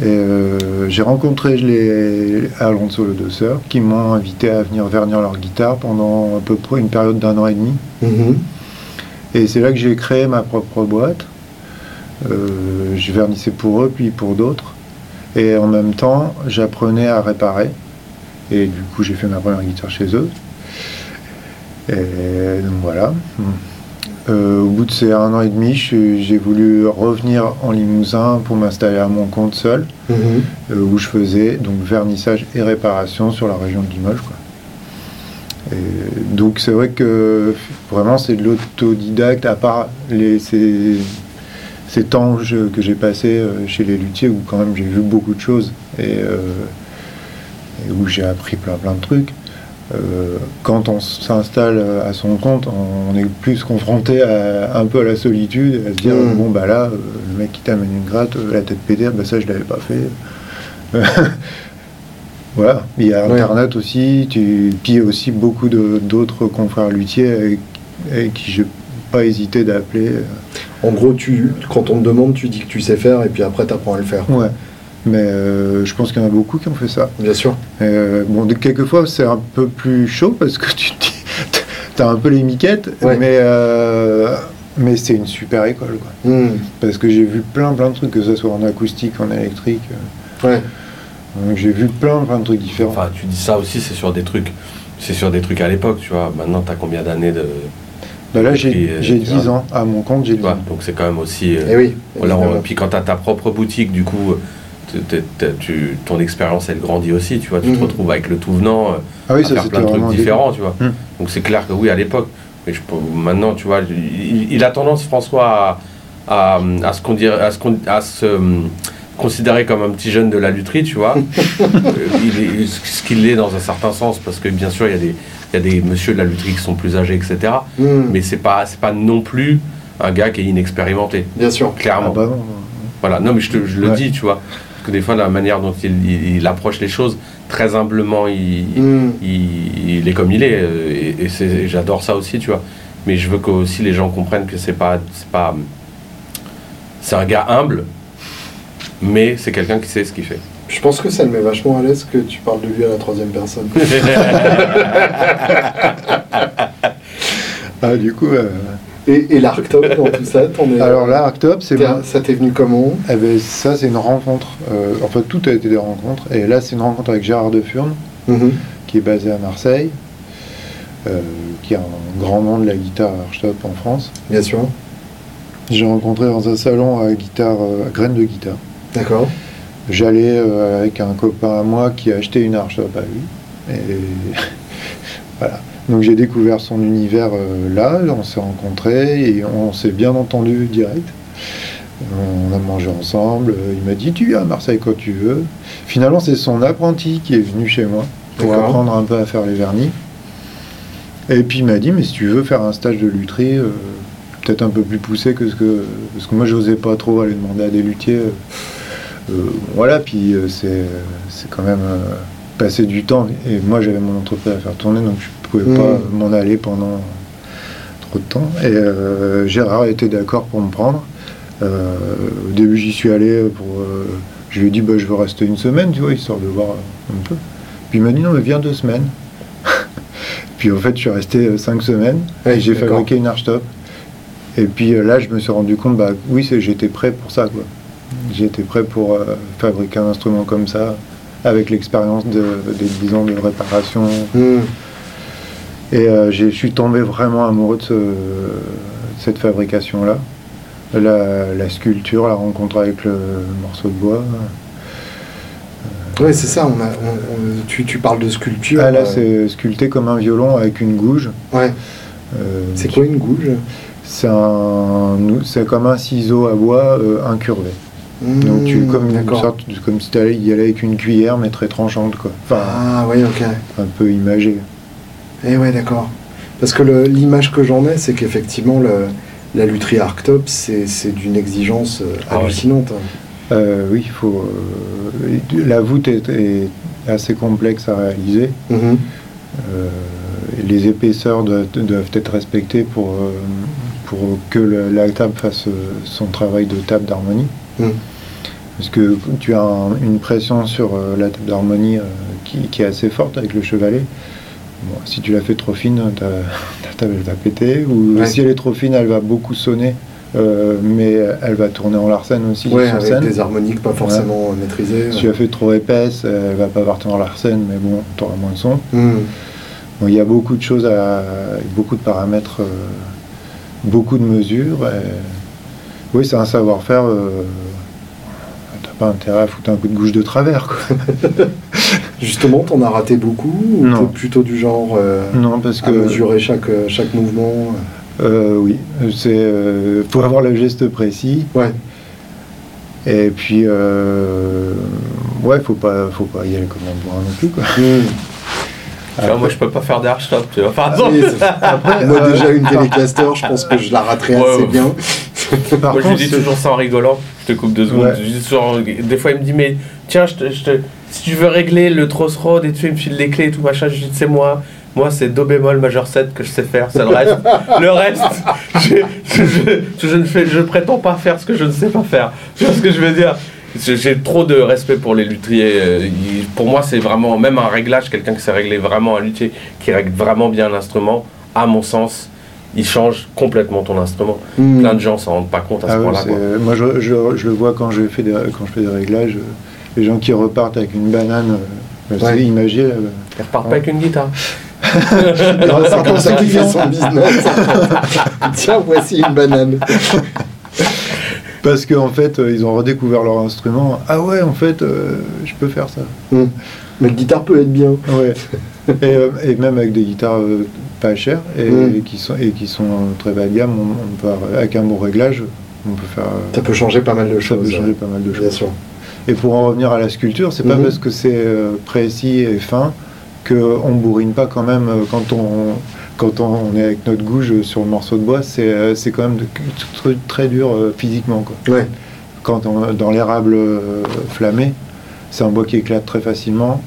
Et euh, j'ai rencontré les Alonso le deux sœurs qui m'ont invité à venir vernir leur guitare pendant à peu près une période d'un an et demi. Mhm. Et c'est là que j'ai créé ma propre boîte. Euh, je vernissais pour eux, puis pour d'autres. Et en même temps, j'apprenais à réparer. Et du coup, j'ai fait ma première guitare chez eux. Et donc voilà. Euh, au bout de ces un an et demi, j'ai voulu revenir en Limousin pour m'installer à mon compte seul, Mhm. euh, où je faisais donc vernissage et réparation sur la région de Limoges. quoi. Et donc c'est vrai que vraiment c'est de l'autodidacte, à part les, ces, ces temps que j'ai passés euh, chez les luthiers, où quand même j'ai vu beaucoup de choses et, euh, et où j'ai appris plein plein de trucs. Euh, quand on s'installe à son compte, on est plus confronté à, un peu à la solitude, à se dire Mm. bon bah là, euh, le mec qui t'amène une gratte, euh, la tête pétée, bah ça je l'avais pas fait. voilà, il y a Ouais. Internet aussi, tu, puis il y a aussi beaucoup de- d'autres confrères luthiers avec, avec qui j'ai pas hésité d'appeler. En gros, tu, quand on te demande, tu dis que tu sais faire et puis après, tu apprends à le faire. Ouais, mais euh, je pense qu'il y en a beaucoup qui ont fait ça. Bien sûr. Euh, bon, de- quelquefois, c'est un peu plus chaud parce que tu t'as un peu les miquettes, Ouais. mais, euh, mais c'est une super école, quoi. Mhm. Parce que j'ai vu plein, plein de trucs, que ce soit en acoustique, en électrique. Ouais. donc j'ai vu plein, plein de trucs différents. Enfin, tu dis ça aussi, c'est sur des trucs. C'est sur des trucs à l'époque, tu vois. Maintenant, t'as combien d'années de. Bah là, j'ai puis, euh, j'ai tu 10 vois. ans. À mon compte, j'ai Tu 10 vois, ans. donc c'est quand même aussi. euh, Et oui. voilà, puis quand tu as ta propre boutique, du coup, tu, ton expérience, elle grandit aussi, tu vois. Tu Mhm. te retrouves avec le tout venant. euh, Ah oui, à ça faire plein de trucs différents, tu vois. Hmm. Donc c'est clair que oui, à l'époque. Mais je, peux- maintenant, tu vois, il, il a tendance, François, à, à, à se, condir- à, se, à se, hum, considérer comme un petit jeune de la lutherie, tu vois. Euh, il est- ce qu'il est dans un certain sens, parce que bien sûr, il y a des, il y a des messieurs de la lutherie qui sont plus âgés, etc. Mhm. Mais c'est pas, pas non plus un gars qui est inexpérimenté, Bien sûr. Ah clairement. bah non. Voilà, non, mais je, te- je le Ouais. dis, tu vois. Parce que des fois, la manière dont il, il- il approche les choses, très humblement, il, il, il est comme il est. Et, j'adore ça aussi, tu vois. Mais je veux que aussi les gens comprennent que c'est pas. C'est pas. C'est un gars humble, mais c'est quelqu'un qui sait ce qu'il fait. Je pense que ça le met vachement à l'aise que tu parles de lui à la troisième personne. Ah, du coup. euh, Et, et l'Arctop dans tout ça, es- Alors là, Arctop, c'est ça t'est venu comment Eh ben, ça, c'est une rencontre. euh, en fait, tout a été des rencontres. Et là, c'est une rencontre avec Gérard de Furne, Mhm. qui est basé à Marseille, euh, qui est un grand nom de la guitare Archtop en France. Bien sûr. J'ai rencontré dans un salon à guitare, euh, à graines de guitare. D'accord. J'allais euh, avec un copain à moi qui a acheté une Archtop à lui. Et voilà. Donc j'ai découvert son univers euh, là, on s'est rencontrés et on s'est bien entendu direct. On a mangé ensemble, euh, il m'a dit tu viens à Marseille quand tu veux. Finalement c'est son apprenti qui est venu chez moi pour apprendre un peu à faire les vernis. Et puis il m'a dit mais si tu veux faire un stage de lutherie, euh, peut-être un peu plus poussé que ce que... Parce que moi je n'osais pas trop aller demander à des luthiers. euh, voilà, puis c'est quand même passer du temps. Et moi, j'avais mon entreprise à faire tourner, donc je pouvais Mm. pas m'en aller pendant trop de temps. Et euh, Gérard était d'accord pour me prendre. Euh, au début, j'y suis allé pour. euh, je lui ai dit, bah, je veux rester une semaine, tu vois, histoire de voir un peu. Puis il m'a dit, non, mais viens deux semaines. puis en fait, je suis resté cinq semaines. Ouais, et j'ai fabriqué une archtop. Et puis là, je me suis rendu compte, bah oui, j'étais prêt pour ça, quoi. J'étais prêt pour euh, fabriquer un instrument comme ça, avec l'expérience de, des 10 ans de réparation. Mhm. Et euh, je suis tombé vraiment amoureux de, ce- de cette fabrication-là. La, la sculpture, la rencontre avec le morceau de bois. Ouais, c'est ça. On a, on- on- tu, tu parles de sculpture. Ah, là, euh, c'est sculpté comme un violon avec une gouge. Ouais. Euh, C'est quoi une gouge? C'est un, c'est comme un ciseau à bois euh, incurvé. Donc tu comme une sorte, comme si tu allais y aller avec une cuillère mais très tranchante quoi. Enfin Ah, oui, ok. un peu imagé. Eh ouais, d'accord. Parce que l'image que j'en ai, c'est qu'effectivement, la lutherie Arctop, c'est d'une exigence euh, Ah ouais. hallucinante. Euh, oui, il faut. euh, la voûte est, est assez complexe à réaliser. Mhm. Euh, les épaisseurs doivent, doivent être respectées pour, pour que le- la table fasse son travail de table d'harmonie. Mhm. Parce que tu as un- une pression sur la table d'harmonie qui, qui est assez forte avec le chevalet. Bon, si tu la fais trop fine, ta, ta table elle va péter. Ou Ouais. si elle est trop fine, elle va beaucoup sonner. euh, mais elle va tourner en larsen aussi Ouais, sur avec scène. des harmoniques pas forcément euh, maîtrisées. Si tu la fais trop épaisse, elle va pas partir en larsen, mais bon, tu auras moins de son. Donc, il y a beaucoup de choses, à, beaucoup de paramètres, euh, beaucoup de mesures. et- oui, c'est un savoir-faire. euh, T'as pas intérêt à foutre un coup de gouge de travers. Quoi. Justement, t'en as raté beaucoup ou Non. t'es plutôt du genre euh, Non, parce à que mesurer chaque, euh, chaque mouvement euh, oui, c'est euh, faut avoir le geste précis. Ouais. Et puis, euh, ouais, faut pas, faut pas y aller comme un bourrin non plus. Quoi. Vois, moi, je peux pas faire d'archtop, tu vois. Par exemple, Moi, déjà, une Telecaster, je pense que je la raterai Ouais, assez ouais. bien. Par moi, je lui dis toujours ça en rigolant. Je te coupe deux secondes. Ouais. Je dis toujours- des fois, il me dit, mais tiens, je te, je te- si tu veux régler le Tross Road et tu me file les clés et tout machin, je dis, c'est moi. Moi, c'est Do bémol majeur 7 que je sais faire, c'est le reste. le reste, je, je, je- je ne fais, je prétends pas faire ce que je ne sais pas faire. Tu vois ce que je veux dire? J'ai trop de respect pour les lutriers. euh, Pour moi, c'est vraiment, même un réglage, quelqu'un qui sait régler vraiment un luthier, qui règle vraiment bien l'instrument, à mon sens, il change complètement ton instrument. Mhm. Plein de gens s'en rendent pas compte à ce Ah point-là. c'est- quoi. moi, je, le vois quand je fais des, quand je fais des réglages. euh, Les gens qui repartent avec une banane, euh, Ouais. imagé. euh, Il repart pas avec une guitare. Alors, C'est comme ça qu'il fait son business. Tiens, voici une banane. Parce qu'en fait, euh, ils ont redécouvert leur instrument. Ah ouais, en fait, euh, je peux faire ça. Mhm. Mais le guitare peut être bien. Ouais. et, euh, et même avec des guitares euh, pas chères et, Mm. et qui sont, et qui sont euh, très bas de gamme, on, on peut, avoir- avec un bon réglage, on peut faire. euh, Ça peut changer pas mal de ça peut choses. changer pas mal de Bien choses. sûr. Et pour en revenir à la sculpture, c'est pas Mhm. parce que c'est euh, précis et fin qu'on bourrine pas quand même euh, quand on quand on est avec notre gouge sur le morceau de bois, c'est euh, quand même de- très, très dur physiquement quoi. Ouais. Quand on, dans l'érable flammé, c'est un bois qui éclate très facilement.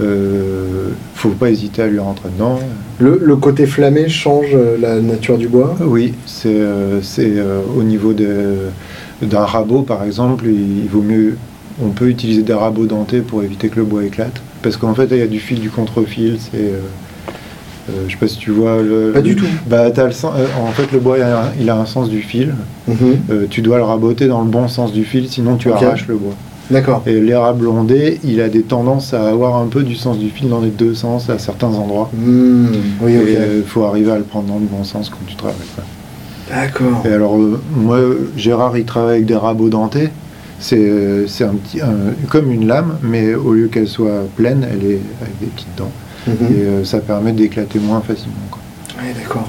Euh, faut pas hésiter à lui rentrer dedans. Le, le côté flammé change la nature du bois? Oui, c'est euh, euh, au niveau d'un rabot par exemple, il, il vaut mieux. On peut utiliser des rabots dentés pour éviter que le bois éclate. Parce qu'en fait, il y a du fil, du contre-fil. C'est euh, Euh, je sais pas si tu vois le. Pas du tout. Bah, le sens- euh, en fait, le bois, il a, un- il a un sens du fil. Mhm. Euh, tu dois le raboter dans le bon sens du fil, sinon tu arraches le bois. D'accord. Et l'érable ondé, il a des tendances à avoir un peu du sens du fil dans les deux sens à certains endroits. Hmm, Oui, il faut arriver à le prendre dans le bon sens quand tu travailles. D'accord. Et alors, euh, moi, Gérard, il travaille avec des rabots dentés. C'est euh, c'est un petit, un- comme une lame, mais au lieu qu'elle soit pleine, elle est avec des petites dents. Mhm. Et euh, ça permet d'éclater moins facilement. Ouais, d'accord.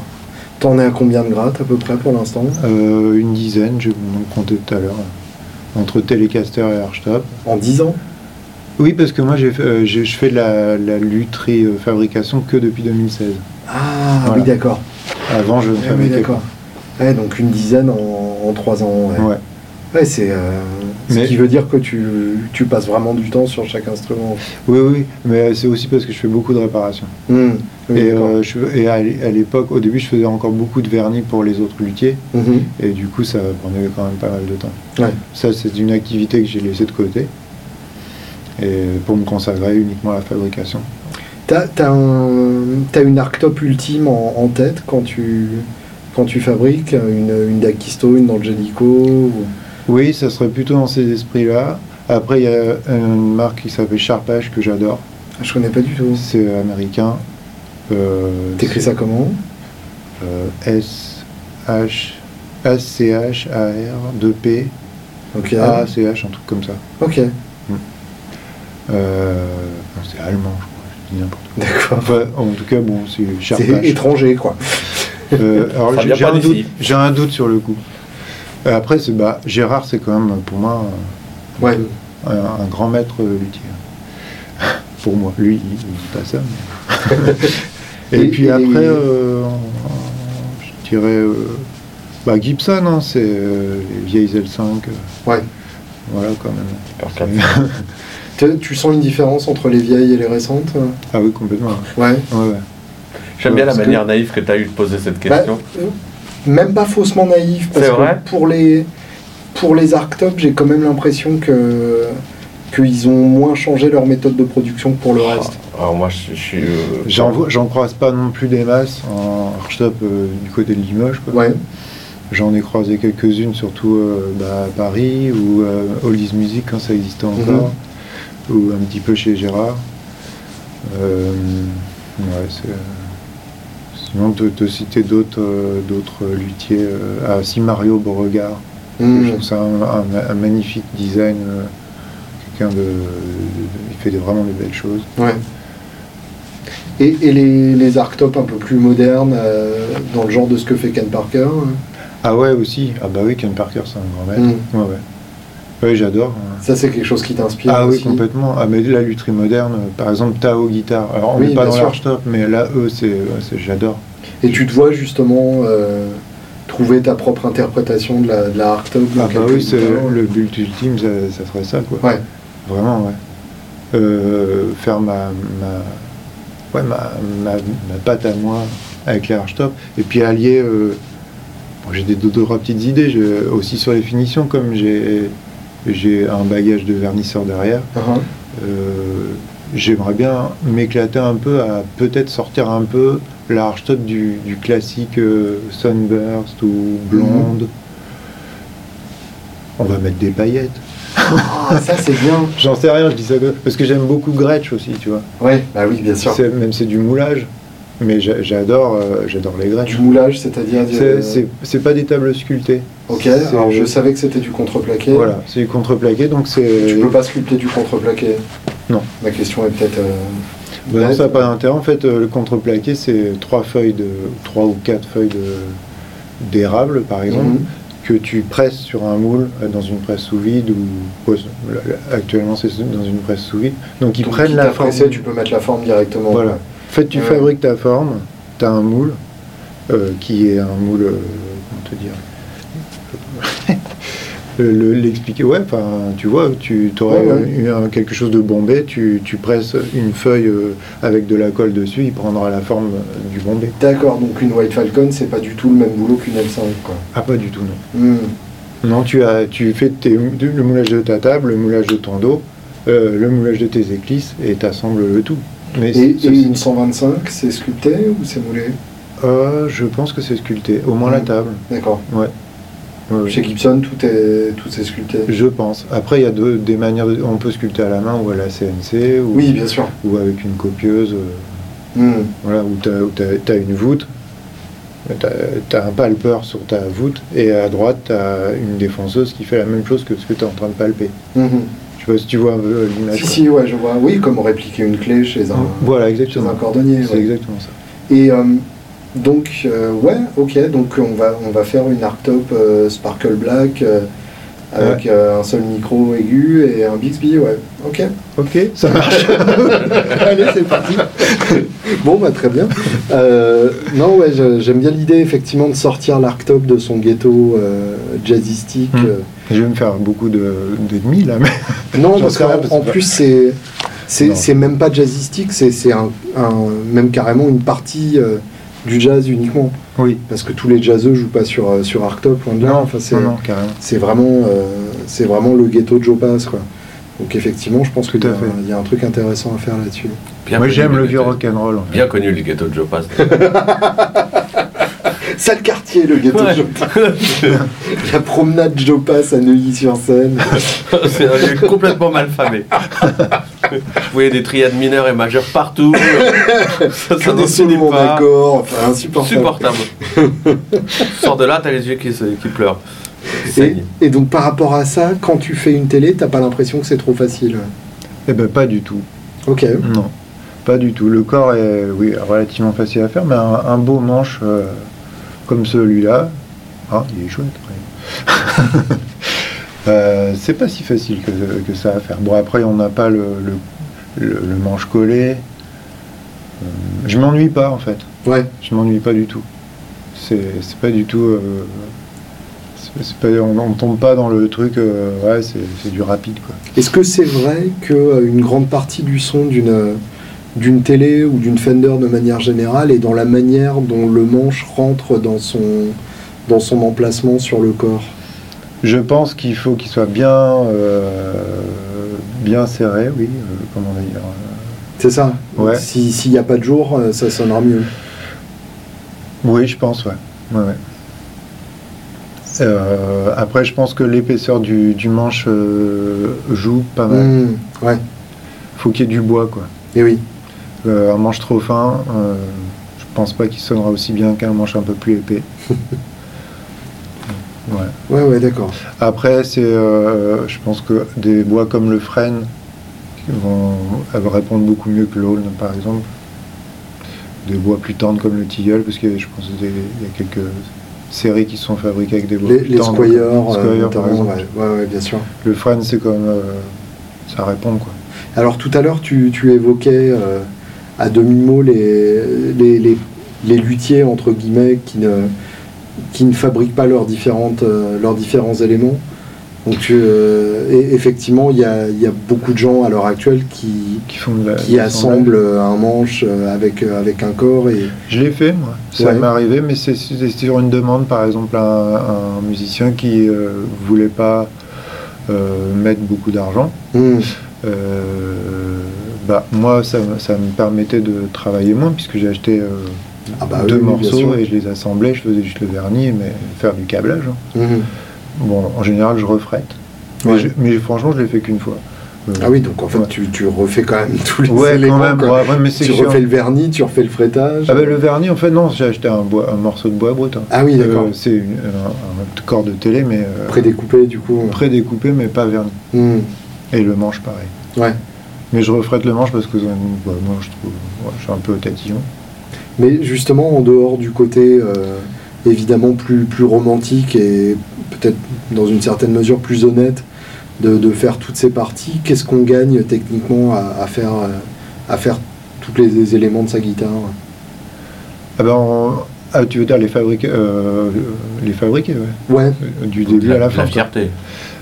T'en es à combien de grattes à peu près pour l'instant? Euh, une dizaine, je vais vous en compter tout à l'heure, entre Telecaster et Archtop. En 10 ans? Oui, parce que moi, fait- je fais de la, la lutherie fabrication que depuis 2016. Ah Voilà. oui, d'accord. Avant, je ne Ah oui, fabriquais d'accord. Ouais, donc une dizaine en, 3 ans. Ouais, pas. Ouais. Ouais, c'est. euh, Ce Mais- qui veut dire que tu, tu passes vraiment du temps sur chaque instrument. Oui, oui, mais c'est aussi parce que je fais beaucoup de réparations. Hmm, oui, et euh, je- et à l'é- à l'époque, au début, je faisais encore beaucoup de vernis pour les autres luthiers. Mhm. Et du coup, ça prenait quand même pas mal de temps. Ouais. Ça, c'est une activité que j'ai laissée de côté. Et pour me consacrer uniquement à la fabrication. T'as t'as un- une arctop ultime en, en tête quand tu, quand tu fabriques une, une Dakisto, une Angelico ou- Oui, ça serait plutôt dans ces esprits-là. Après, il y a une marque qui s'appelle Sharpash que j'adore. Ah, Je connais pas du tout. C'est américain. Euh, T'écris ça comment euh, S H S C H A R 2 P Ok. A C H un truc comme ça. Ok. Euh, non, c'est allemand, je crois. Je dis n'importe quoi. D'accord. Enfin, en tout cas, bon, c'est étranger, quoi. Euh, alors un doute, j'ai un doute sur le coup. Euh, après, c'est bah, Gérard, c'est quand même pour moi Ouais. un, un grand maître luthier. pour moi, lui, il dit pas ça. mais- et, Et- puis et- après, euh, je dirais euh, bah, Gibson, hein, c'est euh, les vieilles L5. euh, Ouais. voilà quand même. Tu, tu sens une différence entre les vieilles et les récentes ah oui, complètement. Ouais. Ouais, ouais. J'aime bien la que- manière naïve que tu as eu de poser cette Bah, question. euh, même pas faussement naïf, parce que vrai pour les, pour les Arctop, j'ai quand même l'impression que qu'ils ont moins changé leur méthode de production que pour le reste. Alors moi, je, suis. euh, J'en croise pas non plus des masses en archtop euh, du côté de Limoges. quoi. Ouais. J'en ai croisé quelques-unes, surtout euh, bah, à Paris ou euh, Oldies Music quand ça existait encore, ou un petit peu chez Gérard. Euh, ouais, c'est, euh, sinon, te citer d'autres euh, d'autres luthiers. euh, ah, si Mario Beauregard, Hmm. je trouve ça un, un- un magnifique design. euh, Quelqu'un de, de- Il fait de- vraiment de belles choses. Ouais. Et, et les, les Arctop un peu plus modernes, euh, dans le genre de ce que fait Ken Parker euh, Ah ouais, aussi. Ah bah oui, Ken Parker, c'est un grand maître. Mm. Ouais, ouais. Ouais, j'adore. Ça, c'est quelque chose qui t'inspire Ah oui, complètement. Ah, mais la lutherie moderne, euh, par exemple, Tao Guitare. Alors, on Oui, n'est pas dans l'archtop, mais là, eux, c'est, j'adore. Et tu te vois justement euh, trouver ta propre interprétation de la, de la Ah bah oui, c'est, le but ultime, ça, ça serait ça, quoi. Ouais. Vraiment, ouais. Euh, faire ma, ma, ouais, ma, ma, ma patte à moi avec archtop, et puis allier... euh, bon, j'ai des deux, deux, trois petites idées, je- aussi sur les finitions, comme j'ai, j'ai un bagage de vernisseur derrière. Uh-huh. Euh, j'aimerais bien m'éclater un peu à peut-être sortir un peu l'archtop du, du classique euh, Sunburst ou Blonde. On va mettre des paillettes. Ah, ça c'est bien. J'en sais rien, je dis ça parce que j'aime beaucoup Gretsch aussi, tu vois. Ouais, bah oui, bien sûr. Même c'est du moulage, mais j'a- j'adore, euh, j'adore les Gretsch. Du moulage, c'est-à-dire. du- C'est- C'est pas des tables sculptées. Ok, alors je savais que c'était du contreplaqué. Voilà, c'est contreplaqué, donc c'est. Tu peux pas sculpter du contreplaqué? Non. Ma question est peut-être. euh, Ben non, ça n'a pas d'intérêt. En fait, euh, le contreplaqué, c'est trois feuilles de, trois ou quatre feuilles d'érable, par exemple, Mhm. que tu presses sur un moule euh, dans une presse sous vide ou actuellement c'est dans une presse sous vide. Donc ils Donc, prennent la forme. tu peux mettre la forme directement. Voilà. quoi. En fait, tu Ouais. fabriques ta forme, tu as un moule euh, qui est un moule, euh, comment te dire Le- le- L'expliquer, ouais, enfin, tu vois, tu aurais Ouais, ouais. quelque chose de bombé, tu, tu presses une feuille euh, avec de la colle dessus, il prendra la forme euh, du bombé. D'accord, donc une White Falcon, c'est pas du tout le même boulot qu'une L5. Quoi. Ah, pas du tout, non. Hmm. Non, tu, as, tu fais tes- le moulage de ta table, le moulage de ton dos, euh, le moulage de tes éclisses et tu assembles le tout. Mais Et, et une 125, c'est sculpté ou c'est moulé Euh, je pense que c'est sculpté, au moins la Mm. table. D'accord. Ouais. Chez Gibson, tout est, tout est sculpté. Je pense. Après, il y a deux- des manières. de- on peut sculpter à la main ou à la CNC ou, Oui, bien sûr. ou avec une copieuse. euh. Voilà, où tu as, une voûte, tu as, un palpeur sur ta voûte, et à droite, tu as une défonceuse qui fait la même chose que ce que tu es en train de palper. Mhm. Si tu vois un peu l'image. Si, si, ouais, je vois. Oui, comme répliquer une clé chez un, Voilà, chez exactement. un cordonnier. C'est ouais. exactement ça. Et euh, donc, euh, ouais, ok, donc on va, on va faire une Arctop euh, Sparkle Black euh, avec euh, un seul micro aigu et un Bixby, ouais, ok. Ok, ça marche. Allez, c'est parti. bon, bah très bien. Euh, non, ouais, j'aime bien l'idée effectivement de sortir l'Arctop de son ghetto euh, jazzistique. Hmm. Je vais me faire beaucoup de- d'ennemis là, mais Non, parce qu'en plus, c'est. Non. même pas jazzistique, c'est c'est un, un- même carrément une partie euh, du jazz uniquement. oui. Parce que tous les jazzeux jouent pas sur, euh, sur Arctop, loin de là. Enfin, c'est non, non, carrément. c'est vraiment, euh, c'est vraiment le ghetto de Joe Pass, quoi. Donc effectivement, je pense qu'il y, y a un truc intéressant à faire là-dessus. Moi j'aime le vieux rock'n'roll. en fait. Bien connu le ghetto de Joe Pass. Sale quartier, le ghetto Ouais. La promenade Joe Pass à Neuilly-sur-Seine. C'est un lieu complètement mal famé. Vous voyez des triades mineures et majeures partout. Ça, ça des n'en solos finit en pas. accord, enfin insupportable. Supportable. Sors de là, t'as les yeux qui, qui pleurent. Et, donc par rapport à ça, quand tu fais une télé, t'as pas l'impression que c'est trop facile? Eh ben pas du tout. Ok. Non, pas du tout. Le corps est oui, relativement facile à faire, mais un, un beau manche euh, comme celui-là, ah, il est chouette. ouais. Euh, c'est pas si facile que, que ça à faire. Bon, après, on n'a pas le, le, le- le manche collé. Euh, je m'ennuie pas en fait. Ouais. Je m'ennuie pas du tout. C'est pas du tout. euh, pas, on, tombe pas dans le truc. ouais, c'est c'est du rapide quoi. Est-ce que c'est vrai qu'une grande partie du son d'une d'une télé ou d'une Fender de manière générale est dans la manière dont le manche rentre dans son, dans son emplacement sur le corps Je pense qu'il faut qu'il soit bien, euh, bien serré, oui. euh, comment dire euh, C'est ça Ouais. Si- S'il n'y a pas de jour, euh, ça sonnera mieux. Oui, je pense, ouais. ouais, ouais. Euh, après, je pense que l'épaisseur du, du manche joue pas mal. Mmh, ouais, faut qu'il y ait du bois, quoi. et oui. Euh, un manche trop fin, euh, je pense pas qu'il sonnera aussi bien qu'un manche un peu plus épais. ouais. Ouais, ouais, d'accord. Après, c'est, euh, je pense que des bois comme le frêne vont, répondre beaucoup mieux que l'aulne, par exemple. Des bois plus tendres comme le tilleul, parce que je pense qu'il y a quelques séries qui sont fabriquées avec des bois Les, plus les squires, euh, Squire, par exemple. ouais, ouais, ouais, bien sûr. Le frêne, c'est comme euh, ça répond, quoi. Alors tout à l'heure, tu, tu évoquais euh, à demi-mot les, les, les, les luthiers, entre guillemets, qui ne, qui ne fabriquent pas leurs, différentes, euh, leurs différents éléments. Donc euh, et effectivement, il y a, il y a beaucoup de gens à l'heure actuelle qui, Qui font la- qui assemblent un manche euh, avec, avec un corps. Et... Je l'ai fait, moi. Ça Ouais. m'est arrivé, mais c'est sur une demande, par exemple, un, un musicien qui euh, voulait pas euh, mettre beaucoup d'argent. Mmh. Bah, moi, ça, me- ça me permettait de travailler moins, puisque j'ai acheté euh, Ah bah deux oui, morceaux et je les assemblais, je faisais juste le vernis, mais faire du câblage. hein. Mmh. Bon, en général, je refrète. Mais, Ouais. je- mais franchement, je l'ai fait qu'une fois. Euh, Ah oui, donc en fait, Ouais. tu, tu refais quand même tous les Ouais, éléments. quand même. quoi. ouais, ouais, mais c'est Tu refais le vernis, tu refais le freitage. Ah bah, le vernis, en fait, non, j'ai acheté un, bois, un morceau de bois brut. hein. Ah oui, d'accord. Euh, c'est une- un, un corps de télé, mais euh, Prédécoupé, du coup. prédécoupé, mais pas verni. Mmh. Et le manche, pareil. Ouais. Mais je refrète le manche parce que euh, bah, moi, je trouve, ouais, je suis un peu tatillon. Mais justement, en dehors du côté euh, évidemment plus, plus romantique et peut-être dans une certaine mesure plus honnête de, de faire toutes ces parties, qu'est-ce qu'on gagne techniquement à, à faire, euh, à faire tous les, les éléments de sa guitare? Ah ben, on- ah, tu veux dire les fabriquer, euh, les fabriquer, ouais. Ouais, Euh, Du début à la fin. quoi. fierté.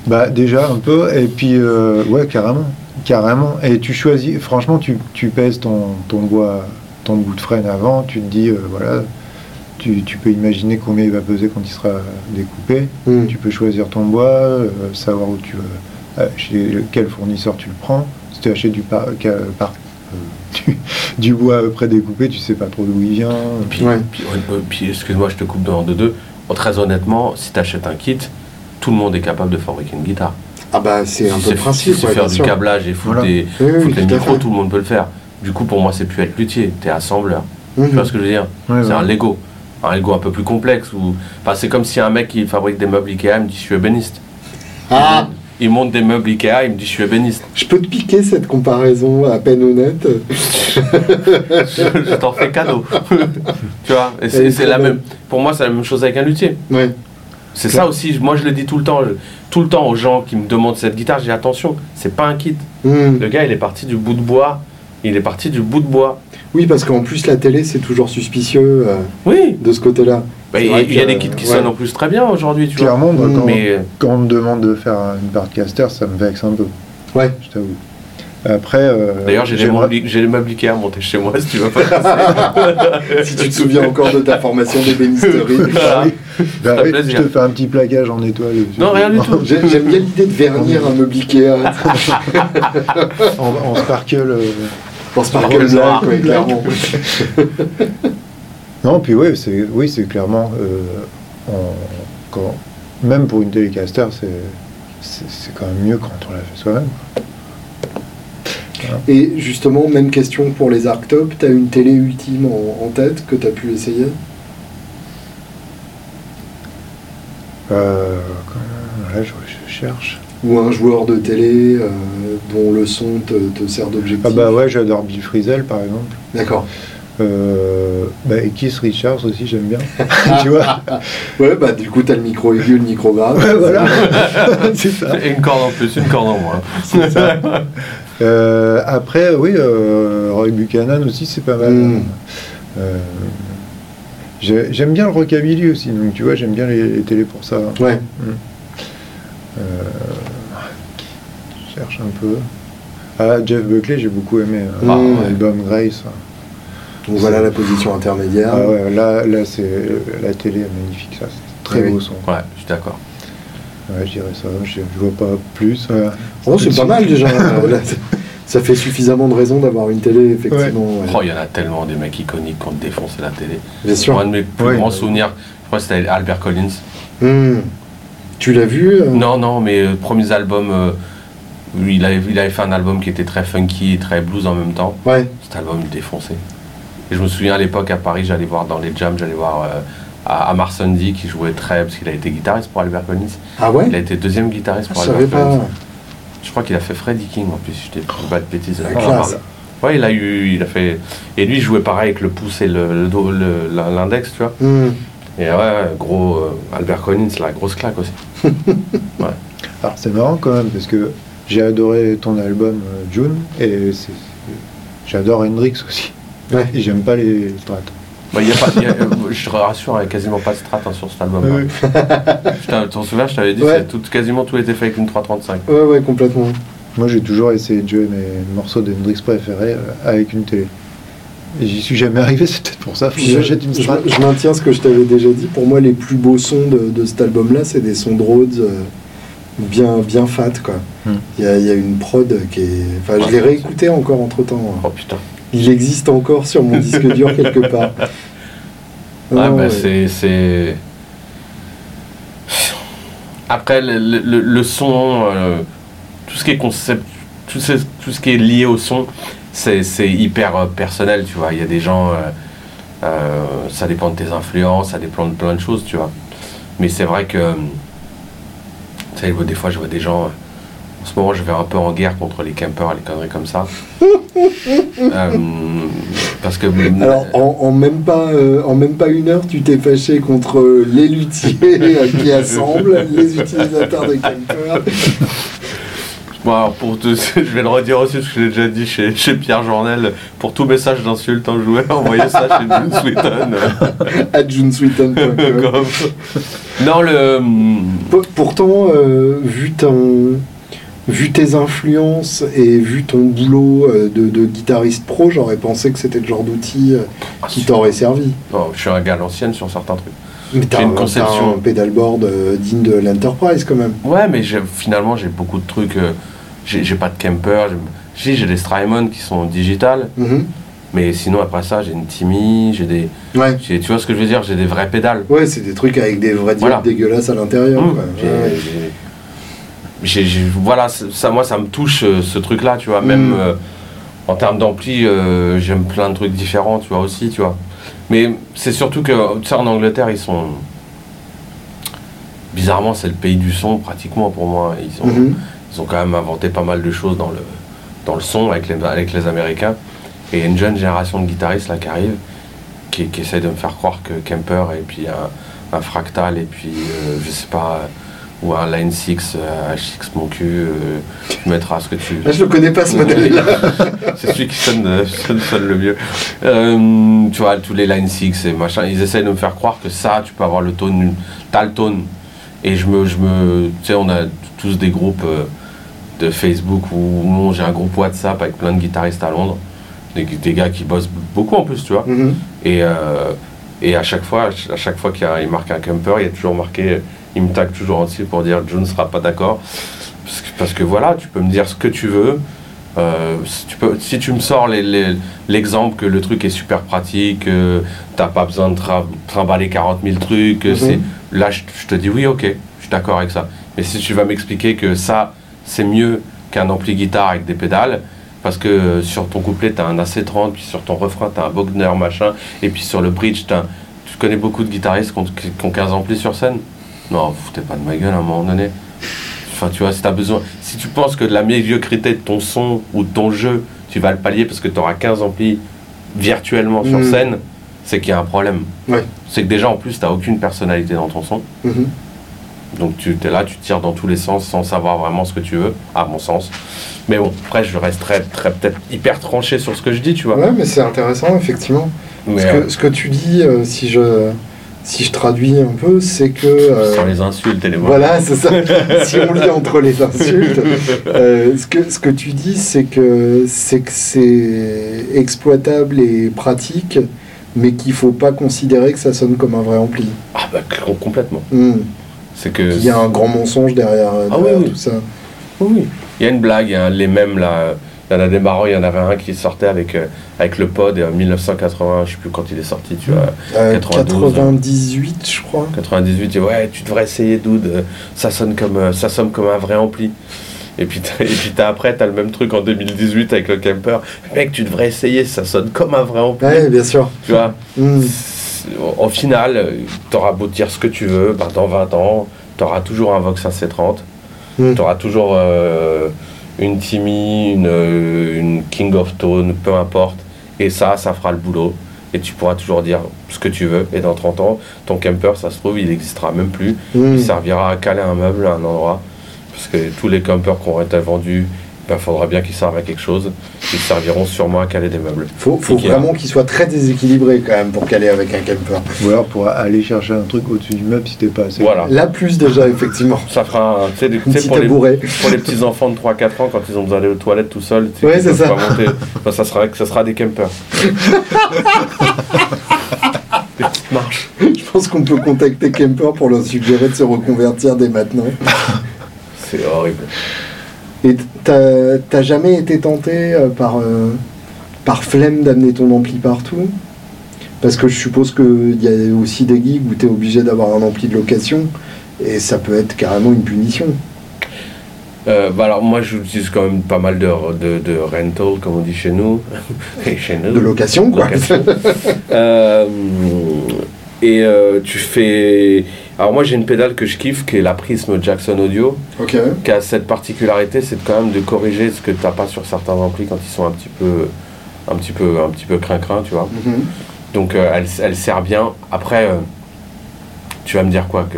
Bah déjà un peu, et puis euh, ouais carrément, carrément. Et tu choisis, franchement tu, tu pèses ton, ton bois, ton bout de frêne avant, tu te dis euh, voilà, tu, tu peux imaginer combien il va peser quand il sera découpé. Hmm. Tu peux choisir ton bois, euh, savoir où tu veux, euh, chez quel fournisseur tu le prends. Si tu achètes du par, par- du, du bois prédécoupé, tu sais pas trop d'où il vient. Puis, Ouais. puis, euh, puis, excuse-moi, je te coupe dans de deux. Très honnêtement, si tu achètes un kit, tout le monde est capable de fabriquer une guitare. Ah bah c'est un Si peu le c'est- principe. si c'est ouais, faire du câblage et foutre, Voilà. des, Oui, oui, foutre les à micros, fait. tout le monde peut le faire. Du coup, pour moi, c'est plus être luthier, t'es assembleur. Mhm. Tu vois ce que je veux dire C'est un Lego. Un Lego un peu plus complexe. Ou... Enfin, c'est comme si un mec qui fabrique des meubles Ikea il me dit je suis ébéniste. Ah, Il monte des meubles Ikea, il me dit je suis ébéniste. je peux te piquer cette comparaison à peine honnête. je je t'en fais cadeau. tu vois Et c'est la même. Pour moi, c'est la même chose avec un luthier. Ouais. C'est ça aussi. Moi, je le dis tout le temps. Tout le temps aux gens qui me demandent cette guitare, j'ai attention, c'est pas un kit. Mhm. Le gars, il est parti du bout de bois. Il est parti du bout de bois. Oui, parce qu'en plus la télé c'est toujours suspicieux euh, Oui. de ce côté-là. Bah, il y a des kits qui ouais. sonnent en plus très bien aujourd'hui, tu vois. Clairement, moi, Mm. quand, Mais euh, quand on me demande de faire une partcaster, ça me vexe un peu, Ouais. je t'avoue. Après, euh, d'ailleurs, j'ai des j'aimerais- meubles j'ai des meubles Ikea à monter chez moi si tu veux pas. si tu te souviens encore de ta formation d'ébénisterie. Bah oui, je te fais un petit plaquage en étoile. Non, rien du tout. J'ai- J'aime bien l'idée de vernir un meuble Ikea en, en sparkle. euh, en sparkle noir. ouais, clairement. Non, puis oui, c'est oui, c'est clairement euh, quand, même pour une télécaster, c'est c'est c'est quand même mieux quand on l'a fait soi-même. Et justement, même question pour les arctop, t'as une télé ultime en, en tête que t'as pu essayer? Euh, je, je cherche. Ou un joueur de télé euh, dont le son te, te sert d'objectif? Ah bah ouais, j'adore Bill Frisell par exemple. D'accord. Euh, bah, et Keith Richards aussi, j'aime bien. tu vois? Ouais, bah du coup, t'as le micro aigu, le micro grave. Ouais, voilà. c'est ça. Et une corde en plus, une corde en moins. Euh, après, oui, euh, Roy Buchanan aussi, c'est pas mal. Mm. Euh, j'ai- j'aime bien le rockabilly aussi, donc tu vois, j'aime bien les, les télés pour ça. Ouais. Euh, je cherche un peu. Ah, Jeff Buckley, j'ai beaucoup aimé. euh, Ah. L'album Grace. Donc voilà la position intermédiaire. Ah ouais, là, là c'est la télé est magnifique, ça. C'est très Oui. beau son. Ouais, je suis d'accord. Ouais, je dirais ça. Je, je vois pas plus. euh. Oh, c'est pas mal déjà. Là, ça fait suffisamment de raisons d'avoir une télé, effectivement. ouais. Oh, il y en a tellement des mecs iconiques qui ont défoncé la télé. Bien sûr. Moi, un de mes plus Ouais. grands souvenirs, je crois que c'était Albert Collins. Hmm. Tu l'as vu euh? Non, non, mais euh, premiers albums, euh, il, avait, il avait fait un album qui était très funky et très blues en même temps. Ouais. Cet album défonçait. Et je me souviens à l'époque à Paris, j'allais voir dans les jams, j'allais voir euh, à Amar Sundy qui jouait très, parce qu'il a été guitariste pour Albert Collins. Ah ouais Il a été deuxième guitariste Ah, pour Je Albert savais Collins. pas. Je crois qu'il a fait Freddie King en plus, si je dis pas de bêtises. Parle. Ouais, il a eu, il a fait, et lui il jouait pareil avec le pouce et le, le dos- le- l'index, tu vois. Hmm. Et ouais, gros, euh, Albert Collins, la grosse claque aussi. Alors c'est marrant quand même parce que j'ai adoré ton album euh, June et c'est- j'adore Hendrix aussi. Ouais. Et j'aime pas les strats. Bah, il y a pas, il y a- euh, je te rassure, il n'y a quasiment pas de strat hein, sur cet album. Ouais, Je t'en- souviens, je t'avais dit, Ouais. c'est tout, quasiment tout était fait avec une 335. Ouais, ouais, complètement. Moi j'ai toujours essayé de jouer mes morceaux d'Hendrix préférés euh, avec une télé. Et j'y suis jamais arrivé, c'est peut-être pour ça. Faut Je, j'achète une je- strat. je maintiens ce que je t'avais déjà dit. Pour moi, les plus beaux sons de, de cet album-là, c'est des sons de Rhodes euh, bien, bien fat. quoi. Hmm. Il y, a, il y a une prod qui est. Enfin, je l'ai réécouté encore entre temps. Oh putain. Il existe encore sur mon disque dur quelque part. Ouais, bah, ouais. c'est, c'est. Après, le, le- son, euh, tout ce qui est concept, tout ce, tout ce qui est lié au son, c'est, c'est hyper euh, personnel, tu vois. Il y a des gens, euh, euh, ça dépend de tes influences, ça dépend de plein de choses, tu vois. Mais c'est vrai que, tu sais, des fois, je vois des gens. En ce moment, je vais un peu en guerre contre les campers, les conneries comme ça. Euh, parce que. Alors, en, en même pas, euh, en même pas une heure, tu t'es fâché contre euh, les luthiers euh, qui assemblent, les utilisateurs de camper. Bon, alors pour te- je vais le redire aussi, parce que je l'ai déjà dit chez, chez Pierre Journel, pour tout message d'insulte enjoué, envoyez ça chez June Sweeton. à junesweeton.com. Non, le. Pour- Pourtant, euh, vu, ton, vu tes influences et vu ton boulot euh, de, de guitariste pro, j'aurais pensé que c'était le genre d'outil euh, qui t'aurait servi. Non, je suis un gars à l'ancienne sur certains trucs. Mais t'as une un- conception. un pedalboard euh, digne de l'Enterprise quand même. Ouais, mais finalement, j'ai beaucoup de trucs. euh, j'ai pas de camper, j'ai- j'ai des Strymon qui sont digitales, Mhm. mais sinon après ça, j'ai une Timmy, j'ai des. Ouais. Tu vois ce que je veux dire J'ai des vraies pédales. Ouais, c'est des trucs avec des vrais Voilà. dégueulasses à l'intérieur. Mmh. Voilà, ça, moi, ça me touche euh, ce truc-là, tu vois. Même Mm. euh, en termes d'ampli, euh, j'aime plein de trucs différents, tu vois aussi, tu vois. Mais c'est surtout que, sais, en Angleterre, ils sont. Bizarrement, c'est le pays du son, pratiquement pour moi. Ils ont, Mhm. ils ont quand même inventé pas mal de choses dans le, dans le son avec les, avec les Américains. Et il y a une jeune génération de guitaristes là qui arrive, qui, qui essaye de me faire croire que Kemper et puis un, un fractal et puis euh, je sais pas, ou un Line 6, euh, HX mon cul, euh, tu mettras ce que tu Là, je le connais pas ce modèle-là. c'est celui qui sonne, euh, sonne, sonne le mieux. Euh, tu vois, tous les Line 6 et machin, ils essayent de me faire croire que ça, tu peux avoir le tone, t'as le tone. Et je me, je me, tu sais, on a tous des groupes euh, de Facebook ou j'ai un groupe WhatsApp avec plein de guitaristes à Londres, des, des gars qui bossent beaucoup en plus, tu vois. Mhm. Et, euh, et à chaque fois, à chaque fois qu'il y a- il marque un camper, il y a toujours marqué, il me tag toujours en dessous pour dire John ne sera pas d'accord. Parce que, parce que voilà, tu peux me dire ce que tu veux. Euh, si, tu peux, si tu me sors l'exemple que le truc est super pratique, que t'as pas besoin de trimballer 40 000 trucs, que Mhm. là je, je te dis oui, ok, je suis d'accord avec ça. Mais si tu vas m'expliquer que ça, c'est mieux qu'un ampli guitare avec des pédales, parce que euh, sur ton couplet, tu as un AC30, puis sur ton refrain, tu as un Bogner machin, et puis sur le bridge, un- tu connais beaucoup de guitaristes qui ont, qui ont 15 amplis sur scène Non, vous foutez pas de ma gueule à un moment donné. Enfin, tu vois, si tu besoin. Si tu penses que de la médiocrité de ton son ou de ton jeu, tu vas le pallier parce que tu auras 15 amplis virtuellement sur Mhm. scène, c'est qu'il y a un problème. Ouais. C'est que déjà, en plus, tu aucune personnalité dans ton son. Mhm. Donc tu es là, tu tires dans tous les sens sans savoir vraiment ce que tu veux, à mon sens. Mais bon, après, je reste très, très peut-être hyper tranché sur ce que je dis, tu vois. Ouais, mais c'est intéressant, effectivement. Mais ce, euh, que, ce que tu dis, euh, si, je, si je traduis un peu, c'est que. euh, sans les insultes et les mots. Voilà, c'est ça. si on lit entre les insultes, euh, ce, que, ce que tu dis, c'est que c'est que c'est exploitable et pratique, mais qu'il faut pas considérer que ça sonne comme un vrai ampli. Ah bah complètement. Hmm. C'est que. Il y a un grand mensonge derrière, Ah derrière oui, oui. tout ça. Oui. Il y a une blague, les mêmes là. Il y en a des marrants, il y en avait un qui sortait avec, euh, avec le pod et en 1980, je sais plus quand il est sorti, tu vois. Euh, 92, 98, je crois. 98, il dit ouais, tu devrais essayer, dude, euh, ça sonne comme, euh, ça sonne comme un vrai ampli. Et puis, t'as- et puis t'as- après, tu as le même truc en 2018 avec le camper. Mec, tu devrais essayer, ça sonne comme un vrai ampli. Ouais, bien sûr. Tu vois? Hmm. Au final, tu auras beau dire ce que tu veux, bah, dans 20 ans, tu auras toujours un Vox AC30, Mm. tu auras toujours euh, une Timmy, une, euh, une King of Tone, peu importe. Et ça, ça fera le boulot. Et tu pourras toujours dire ce que tu veux. Et dans 30 ans, ton camper, ça se trouve, il n'existera même plus. Hmm. Il servira à caler un meuble à un endroit. Parce que tous les campers qui auront été vendus, il faudra bien qu'ils servent à quelque chose. Ils serviront sûrement à caler des meubles. Faut, faut vraiment qu'il soit très déséquilibré quand même pour caler avec un camper. Ou alors pour aller chercher un truc au-dessus du meuble si t'es pas assez. Voilà. Là, plus déjà, effectivement. Ça fera un, tu sais, des- pour, les, tabouret. pour les petits enfants de 3-4 ans, quand ils ont besoin d'aller aux toilettes tout seuls, tu sais, Ouais, qu'ils c'est ça. pas monter. Enfin, ça, sera, ça sera des campers. des petites marches. Je pense qu'on peut contacter Kemper pour leur suggérer de se reconvertir dès maintenant. C'est horrible. Et t'as jamais été tenté euh, par, euh, par flemme d'amener ton ampli partout? Parce que je suppose qu'il y a aussi des gigs où t'es obligé d'avoir un ampli de location et ça peut être carrément une punition. Euh, bah alors moi j'utilise quand même pas mal de, de, de rental comme on dit chez nous. Et chez nous. De location, quoi. Location. Euh, et tu fais... Alors moi j'ai une pédale que je kiffe qui est la Prism Jackson Audio. qui a cette particularité, c'est quand même de corriger ce que tu n'as pas sur certains amplis quand ils sont un petit peu, un petit peu, un petit peu crin-crin, tu vois. Mhm. Donc euh, elle, elle sert bien. Après, euh, tu vas me dire quoi que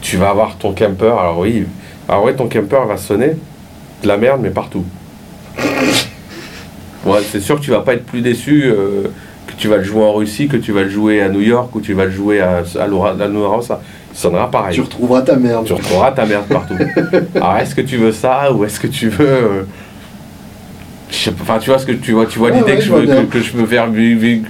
tu vas avoir ton camper. Alors oui, alors ton camper va sonner de la merde, mais partout. Ouais, c'est sûr que tu vas pas être plus déçu euh, tu vas le jouer en Russie, que tu vas le jouer à New York ou tu vas le jouer à, à, ça sonnera pareil Tu retrouveras ta merde. tu retrouveras ta merde partout. Alors est-ce que tu veux ça ou est-ce que tu veux euh, Enfin, tu vois ce que tu vois, tu vois l'idée ouais, que, je veux, que, que je veux faire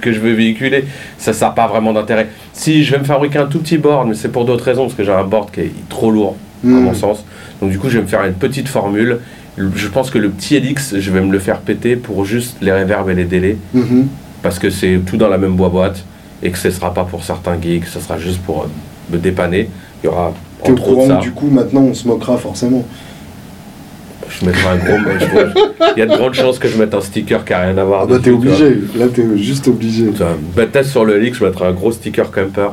que je veux véhiculer. Ça, ça n'a pas vraiment d'intérêt. Si je vais me fabriquer un tout petit board, mais c'est pour d'autres raisons, parce que j'ai un board qui est trop lourd à mon sens. Donc du coup, je vais me faire une petite formule Le- Je pense que le petit Helix, je vais me le faire péter pour juste les reverbs et les délais, Mhm. Parce que c'est tout dans la même boîte et que ce sera pas pour certains geeks, ce sera juste pour euh, me dépanner. Il y aura T'es au courant ça. du coup maintenant on se moquera forcément. Je mettrai un gros. Il y a de grandes chances que je mette un sticker qui a rien à voir. Ah bah t'es obligé, là t'es juste obligé. Peut-être sur le Helix, je mettrai un gros sticker camper.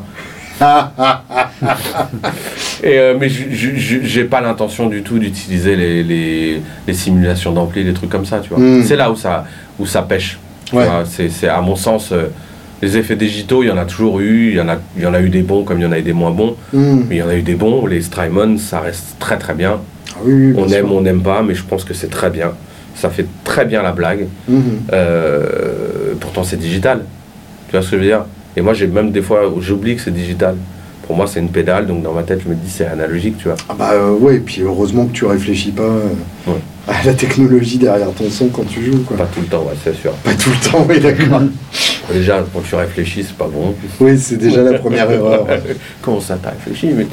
Et, euh, mais j'ai pas l'intention du tout d'utiliser les, les, les simulations d'ampli, les trucs comme ça, tu vois. Mm. C'est là où ça, où ça pêche. Ouais. C'est, à mon sens, euh, les effets digitaux, il y en a toujours eu. Il y en a, il y en a eu des bons comme il y en a eu des moins bons. Mhm. Mais il y en a eu des bons. Les Strymon, ça reste très très bien. Ah oui, oui, bien On sûr. aime, on n'aime pas, mais je pense que c'est très bien. Ça fait très bien la blague. Mhm. Euh, pourtant, c'est digital. Tu vois ce que je veux dire? Et moi, j'ai même des fois, j'oublie que c'est digital. Pour moi, c'est une pédale, donc dans ma tête, je me dis c'est analogique, tu vois. Ah bah euh, ouais, et puis heureusement que tu réfléchis pas euh, Ouais. À la technologie derrière ton son quand tu joues quoi. Pas tout le temps, ouais, c'est sûr. Pas tout le temps, oui d'accord. Déjà, quand tu réfléchis, c'est pas bon. oui, c'est déjà la première erreur. Comment ça, t'as réfléchi mais,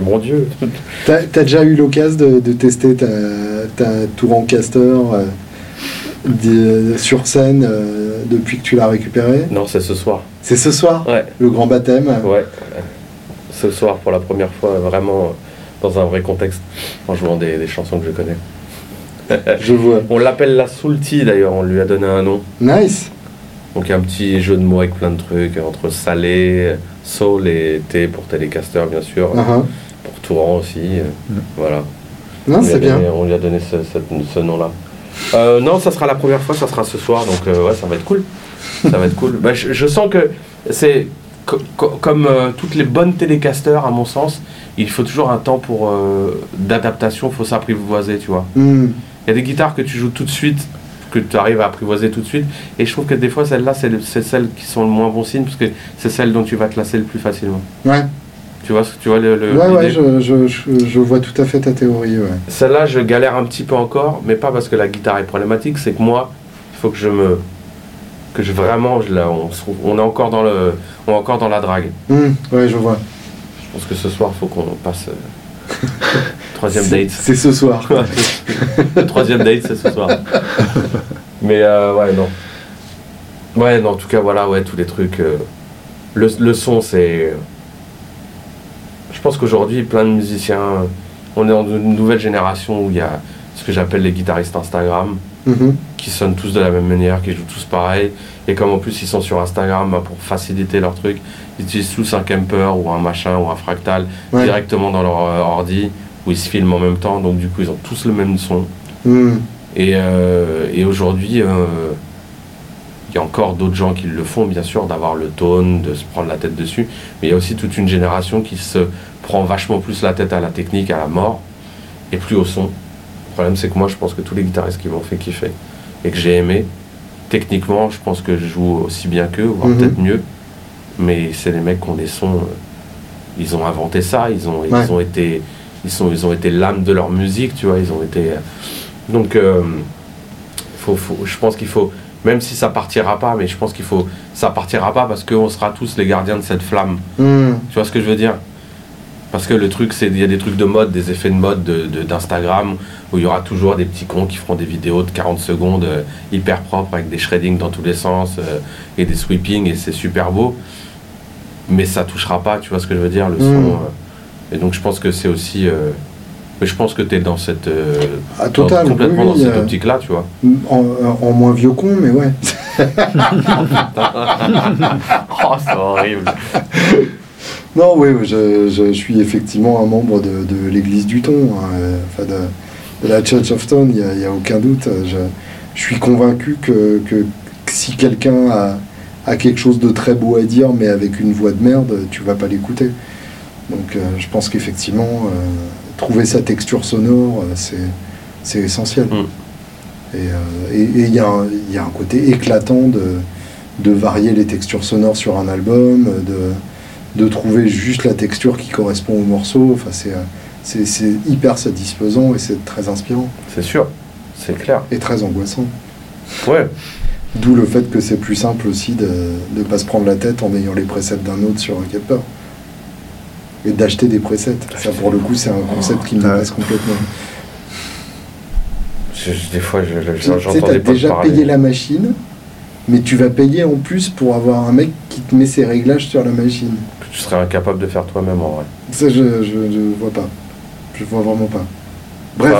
mon Dieu T'as as déjà eu l'occasion de, de tester ta, ta Tourancaster euh, de- sur scène euh, depuis que tu l'as récupéré? Non, c'est ce soir. C'est ce soir, Ouais, le grand baptême? Ouais. Ce soir, pour la première fois, vraiment dans un vrai contexte, en jouant des, des chansons que je connais. Je vois. On l'appelle la Soulty d'ailleurs, on lui a donné un nom. Nice Donc un petit jeu de mots avec plein de trucs, entre salé, soul et thé pour Telecaster bien sûr, Uh-huh. pour Touran aussi, euh, voilà. Non, On lui a c'est bien. donné- On lui a donné ce, nom-là. Euh, non, ça sera la première fois, ça sera ce soir, donc euh, ouais, ça va être cool. Ça va être cool. Bah, je, je sens que c'est co- co- comme euh, toutes les bonnes télécasters, à mon sens, il faut toujours un temps pour euh, d'adaptation, faut s'apprivoiser, tu vois. Hmm. Il y a des guitares que tu joues tout de suite, que tu arrives à apprivoiser tout de suite, et je trouve que des fois celles-là, c'est le- c'est celles qui sont le moins bon signe, parce que c'est celles dont tu vas te lasser le plus facilement. Ouais, Tu vois, tu vois le, le- ouais, ouais, je, je, je, je vois tout à fait ta théorie, ouais. Celle-là, je galère un petit peu encore, mais pas parce que la guitare est problématique, c'est que moi, il faut que je me. que je vraiment. Je la- on, se trouve- on est encore dans le. On est encore dans la drague. Hmm, ouais, je vois. Je pense que ce soir, il faut qu'on passe. euh, troisième date. c'est ce soir. Le troisième date, c'est ce soir. Mais euh, ouais, non. Ouais, non, en tout cas, voilà, ouais, tous les trucs. euh, le, le son, c'est. Je pense qu'aujourd'hui, plein de musiciens. On est dans une nouvelle génération où il y a ce que j'appelle les guitaristes Instagram, Mhm. qui sonnent tous de la même manière, qui jouent tous pareil. Et comme en plus ils sont sur Instagram bah, pour faciliter leur truc, ils utilisent tous un camper ou un machin ou un fractal Ouais. directement dans leur euh, ordi où ils se filment en même temps. Donc du coup, ils ont tous le même son. Hmm. Et, euh, et aujourd'hui, euh, il y a encore d'autres gens qui le font, bien sûr, d'avoir le tone, de se prendre la tête dessus. Mais il y a aussi toute une génération qui se prend vachement plus la tête à la technique, à la mort, et plus au son. Le problème, c'est que moi, je pense que tous les guitaristes qui m'ont fait kiffer et que j'ai aimé, techniquement, je pense que je joue aussi bien qu'eux, voire Mhm. peut-être mieux. Mais c'est les mecs qui ont des sons. euh, ils ont inventé ça, ils ont, Ouais. ils ont été. Ils, sont, ils ont été l'âme de leur musique, tu vois, ils ont été. euh, donc, euh, faut, faut- je pense qu'il faut, même si ça partira pas, mais je pense qu'il faut, ça partira pas parce qu'on sera tous les gardiens de cette flamme. Hmm. Tu vois ce que je veux dire? Parce que le truc, c'est il y a des trucs de mode, des effets de mode de- de- d'Instagram où il y aura toujours des petits cons qui feront des vidéos de 40 secondes euh, hyper propres avec des shreddings dans tous les sens euh, et des sweepings et c'est super beau. Mais ça touchera pas, tu vois ce que je veux dire, le Mm. son. Et donc je pense que c'est aussi. euh, mais je pense que tu es dans cette. euh, Ah, dans- total, complètement oui, dans cette euh, optique-là, tu vois. En, en moins vieux con, mais ouais. Oh, c'est horrible. Non, oui, je, je suis effectivement un membre de, de l'église du ton, hein, enfin de, de la Church of Tone, il n'y a, aucun doute. Je, je suis convaincu que, que si quelqu'un a, a quelque chose de très beau à dire, mais avec une voix de merde, tu vas pas l'écouter. Donc euh, je pense qu'effectivement, euh, trouver sa texture sonore, euh, c'est, essentiel. Mm. Et il y, a un- il y a un côté éclatant de, de varier les textures sonores sur un album, de, de trouver juste la texture qui correspond au morceau. Enfin, c'est, hyper satisfaisant et c'est très inspirant C'est sûr, c'est clair. et très angoissant. Ouais, D'où le fait que c'est plus simple aussi de ne pas se prendre la tête en ayant les presets d'un autre sur un capteur. Et d'acheter des presets. Ça, pour le coup, c'est un concept qui me passe complètement. je- des fois, je- je- Tu sais, t'as j'entends des potes déjà parler. payé la machine, mais tu vas payer en plus pour avoir un mec qui te met ses réglages sur la machine. Tu serais incapable de faire toi-même en vrai. Ça, je, je, je vois pas. Je vois vraiment pas. Bref,